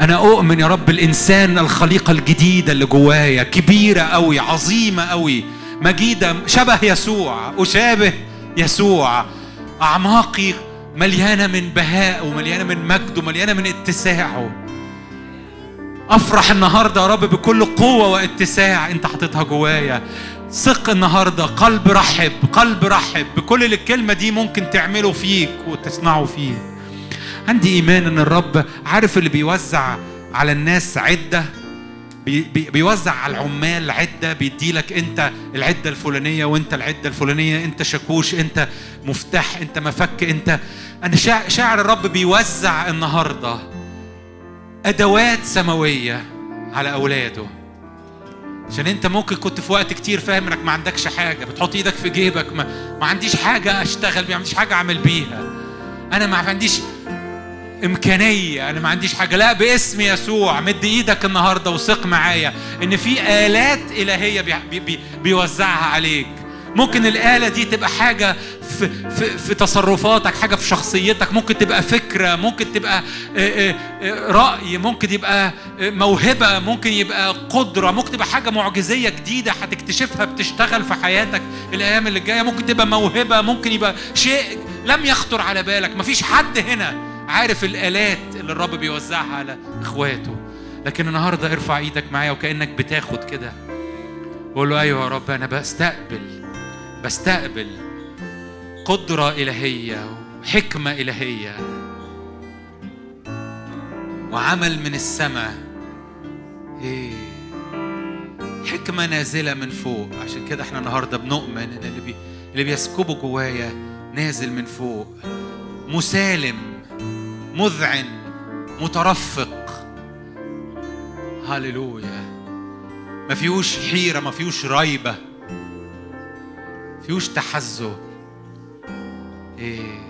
Speaker 2: أنا أؤمن يا رب الإنسان الخليقة الجديدة اللي جوايا كبيرة قوي عظيمة قوي مجيدة شبه يسوع أشابه يسوع. أعماقي مليانة من بهاء ومليانة من مجد ومليانة من اتساعه أفرح النهارده يا رب بكل قوة واتساع. أنت حاططها جوايا. ثق النهارده. قلب رحب قلب رحب. بكل اللي الكلمة دي ممكن تعمله فيك وتصنعه فيك. عندي إيمان إن الرب عارف اللي بيوزع على الناس عدة؟ بي بي بيوزع على العمال عدة بيدي لك أنت العدة الفلانية وأنت العدة الفلانية. أنت شاكوش أنت مفتاح أنت مفك أنت. أنا شاعر الرب بيوزع النهارده أدوات سماوية على أولاده. عشان انت ممكن كنت في وقت كتير فاهم انك ما عندكش حاجة بتحط إيدك في جيبك ما, ما عنديش حاجة اشتغل بيها ما عنديش حاجة اعمل بيها. أنا ما عنديش امكانية أنا ما عنديش حاجة. لا باسم يسوع مد إيدك النهارده وثق معايا ان في آلات إلهية بي بي بيوزعها عليك. ممكن الآلة دي تبقى حاجة في, في, في تصرفاتك حاجة في شخصيتك ممكن تبقى فكرة ممكن تبقى رأي ممكن يبقى موهبة ممكن يبقى قدرة ممكن تبقى حاجة معجزية جديدة هتكتشفها بتشتغل في حياتك الأيام اللي جاية ممكن تبقى موهبة ممكن يبقى شيء لم يخطر على بالك مفيش حد هنا عارف الآلات اللي الرب بيوزعها على إخواته. لكن النهاردة ارفع إيدك معايا وكأنك بتاخد كده. قول له أيوة يا رب أنا بستقبل بستقبل قدرة إلهية وحكمة إلهية وعمل من السماء. إيه حكمة نازلة من فوق. عشان كده إحنا النهاردة بنؤمن إن اللي, بي... اللي بيسكبه جوايا نازل من فوق. مسالم مذعن مترفق. هللويا. ما فيهوش حيرة ما فيهوش ريبة. فيهوش تحزب إيه إيه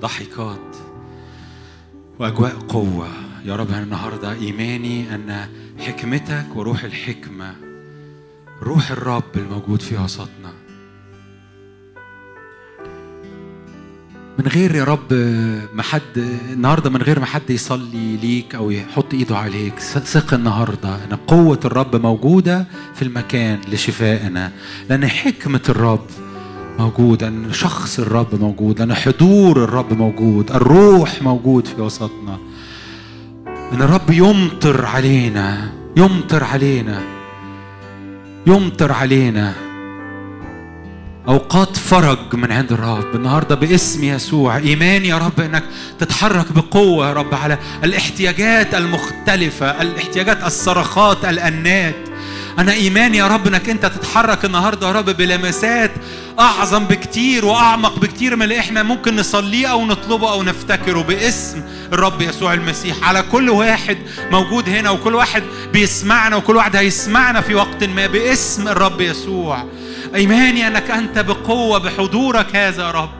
Speaker 2: ضحكات وأجواء قوة. يا رب أنا النهارده إيماني أن حكمتك وروح الحكمة روح الرب الموجود في وسطنا من غير يا رب ما حد النهارده من غير ما حد يصلي ليك أو يحط إيده عليك ثق النهارده أن قوة الرب موجودة في المكان لشفائنا لأن حكمة الرب موجود أن شخص الرب موجود أن حضور الرب موجود الروح موجود في وسطنا. أن الرب يمطر علينا يمطر علينا يمطر علينا. أوقات فرج من عند الرب. النهارده باسم يسوع إيمان يا رب إنك تتحرك بقوة يا رب على الاحتياجات المختلفة الاحتياجات الصرخات الأنات. أنا إيمان يا رب إنك أنت تتحرك النهارده يا رب بلمسات أعظم بكتير وأعمق بكتير من اللي إحنا ممكن نصليه أو نطلبه أو نفتكره باسم الرب يسوع المسيح. على كل واحد موجود هنا وكل واحد بيسمعنا وكل واحد هيسمعنا في وقت ما باسم الرب يسوع. إيماني أنك أنت بقوة بحضورك هذا يا رب.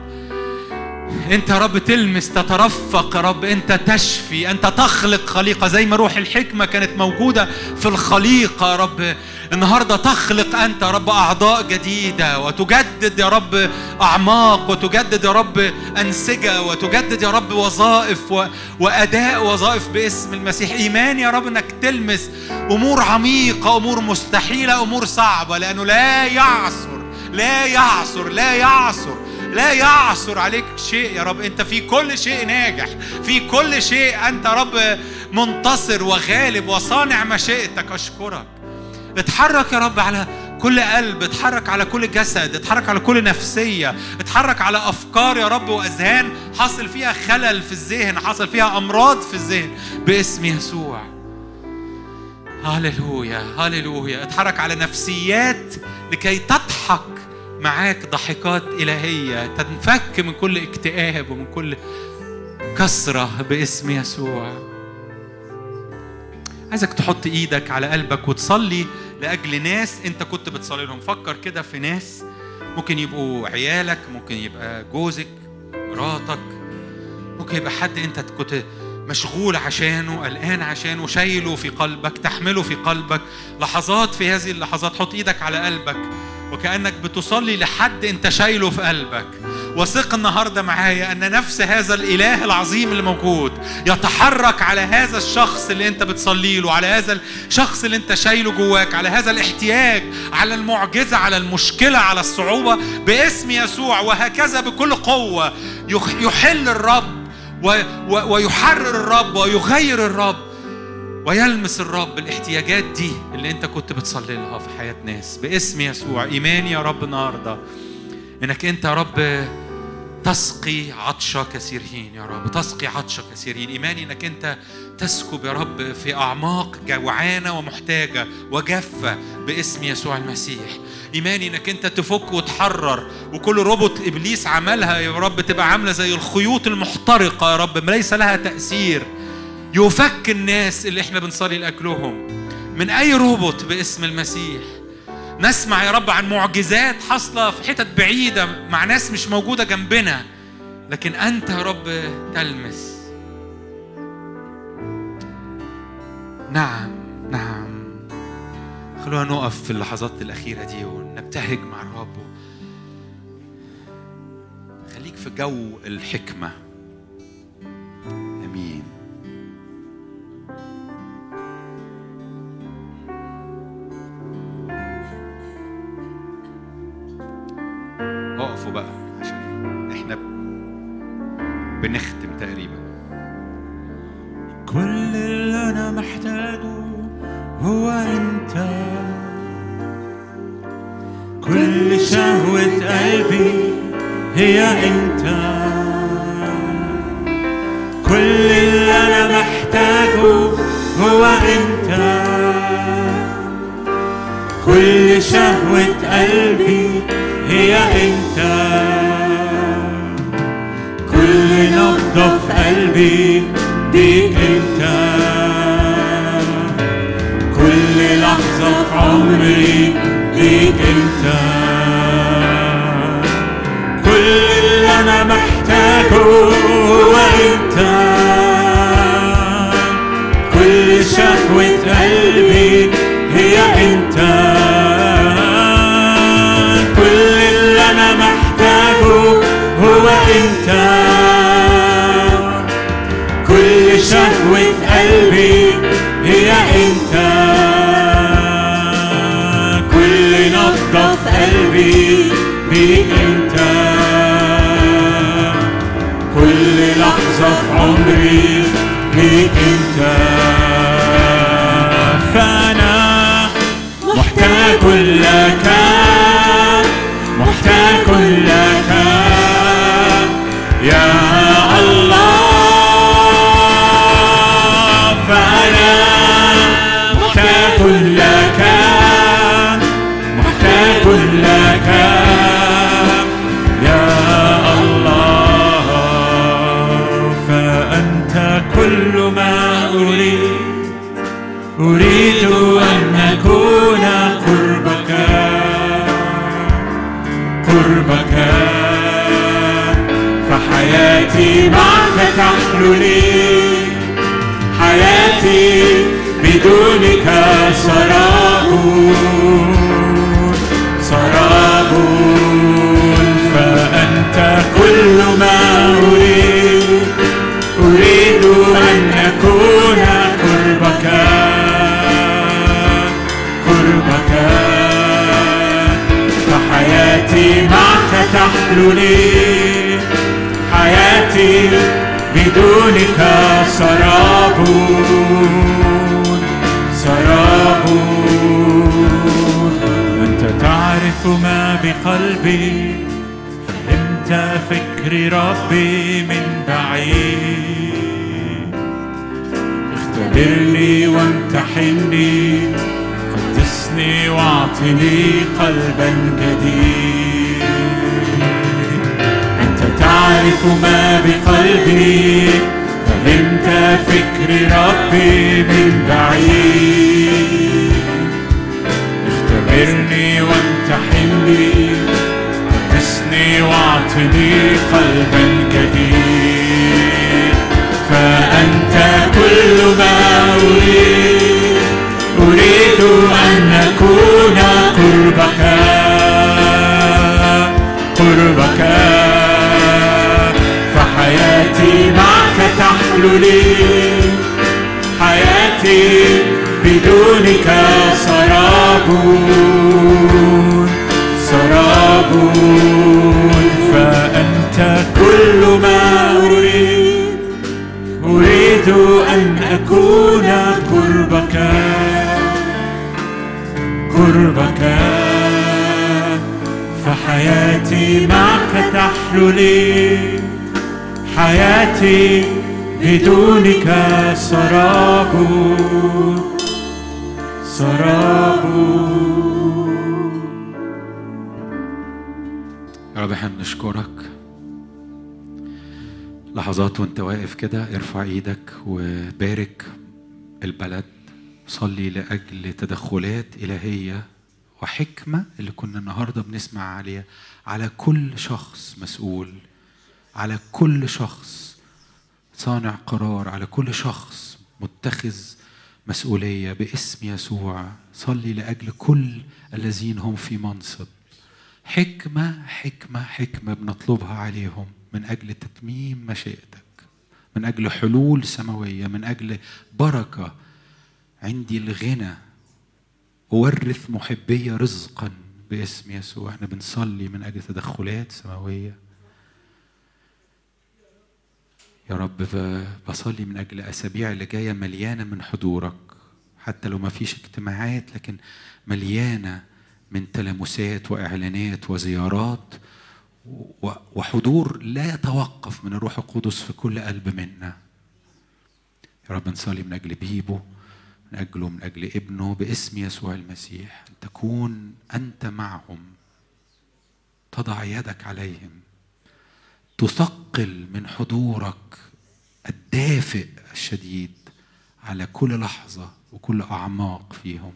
Speaker 2: انت يا رب تلمس تترفق يا رب انت تشفي انت تخلق خليقة زي ما روح الحكمة كانت موجودة في الخليقة يا رب. النهارده تخلق انت يا رب اعضاء جديدة وتجدد يا رب اعماق وتجدد يا رب انسجة وتجدد يا رب وظائف و... واداء وظائف باسم المسيح. ايمان يا رب انك تلمس. امور عميقة امور مستحيلة امور صعبة لأنه لا يعصر لا يعصر لا يعصر لا يعصر عليك شيء يا رب. انت في كل شيء ناجح. في كل شيء يا رب منتصر وغالب وصانع مشيئتك. أشكرك. اتحرك يا رب على كل قلب. اتحرك على كل جسد. اتحرك على كل نفسية. اتحرك على أفكار يا رب وأذهان حصل فيها خلل في الذهن حصل فيها أمراض في الذهن. باسم يسوع. هللويا هللويا. اتحرك على نفسيات لكي تضحك معاك ضحكات إلهية تنفك من كل اكتئاب ومن كل كسرة باسم يسوع. عايزك تحط إيدك على قلبك وتصلي لأجل ناس أنت كنت بتصلي لهم. فكر كده في ناس ممكن يبقوا عيالك ممكن يبقى جوزك مراتك ممكن يبقى حد أنت كنت مشغول عشانه قلقان عشانه شايله في قلبك تحمله في قلبك. لحظات في هذه اللحظات حط إيدك على قلبك. وكأنك بتصلي لحد انت شايله في قلبك. وثق النهارده معايا أن نفس هذا الإله العظيم اللي موجود يتحرك على هذا الشخص اللي انت بتصلي له على هذا الشخص اللي انت شايله جواك على هذا الاحتياج على المعجزة على المشكلة على الصعوبة باسم يسوع. وهكذا بكل يخ- يحل الرب ويحرر الرب ويغير الرب. ويلمس الرب الاحتياجات دي اللي انت كنت بتصلي لها في حياة ناس. باسم يسوع. ايماني يا رب النهارده. إنك أنت يا رب تسقي عطش كثيرين يا رب. تسقي عطش كثيرين. ايماني إنك أنت تسكب يا رب في أعماق جوعانة ومحتاجة وجافة باسم يسوع المسيح. ايماني إنك أنت تفك وتحرر وكل ربط إبليس عملها يا رب تبقى عاملة زي الخيوط المحترقة يا رب. ليس لها تأثير. يفك الناس اللي إحنا بنصلي لاجلهم من أي ربط باسم المسيح؟ نسمع يا رب عن معجزات حاصلة في حتت بعيدة مع ناس مش موجودة جنبنا. لكن أنت يا رب تلمس. نعم نعم. خلونا نقف في اللحظات الأخيرة دي ونبتهج مع الرب خليك في جو الحكمة. آمين. بنختم تقريبا.
Speaker 1: كل اللي أنا محتاجه هو أنت. كل شهوة قلبي هي أنت. كل اللي أنا محتاجه هو أنت. كل شهوة قلبي هي أنت. في قلبي بيك انت كل لحظة في عمري بيك انت كل اللي أنا محتاجه هو انت لي حياتي بدونك سراب سراب فأنت كل ما أريد أريد أن أكون قربك قربك. فحياتي معك تحلو لي حياتي بدونك سراب سراب. أنت تعرف ما بقلبي فهمت فكر ربي من بعيد. اختبرني وامتحني قدسني واعطني قلبا جديد. أنت تعرف ما بقلبي فهمت فكر ربي من بعيد. اختبرني وامتحني قدسني واعطني قلبا جديد فأنت كل ما أريد أريد أن أكون قربك قربك. تحلو لي حياتي بدونك سراب سراب فأنت كل ما أريد أريد أن أكون قربك قربك. فحياتي معك تحلو لي حياتي بدونك سراب سراب
Speaker 2: يا رب إحنا بنشكرك. لحظات وانت واقف كده ارفع إيدك وبارك البلد. صلي لأجل تدخلات إلهية وحكمة اللي كنا النهارده بنسمع عليها. على كل شخص مسؤول. على كل شخص صانع قرار على كل شخص متخذ مسؤولية باسم يسوع. صلي لأجل كل الذين هم في منصب. حكمة حكمة حكمة بنطلبها عليهم من أجل تتميم مشيئتك من أجل حلول سماوية من أجل بركة. عندي الغنى. أورث محبية رزقا باسم يسوع. إحنا بنصلي من أجل تدخلات سماوية. يا رب بصلي من أجل أسابيع اللي جاية مليانة من حضورك. حتى لو ما فيش اجتماعات لكن مليانة من تلامسات وإعلانات وزيارات وحضور لا يتوقف من الروح القدس في كل قلب منا. يا رب نصلي من أجل بيبو من أجله من أجل ابنه باسم يسوع المسيح. أن تكون أنت معهم تضع يدك عليهم. تثقل من حضورك الدافئ الشديد على كل لحظة وكل أعماق فيهم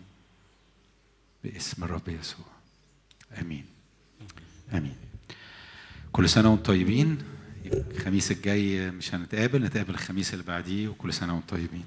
Speaker 2: باسم الرب يسوع. آمين. آمين. كل سنة وأنتم طيبين. الخميس الجاي مش هنتقابل نتقابل الخميس اللي بعديه وكل سنة وأنتم طيبين.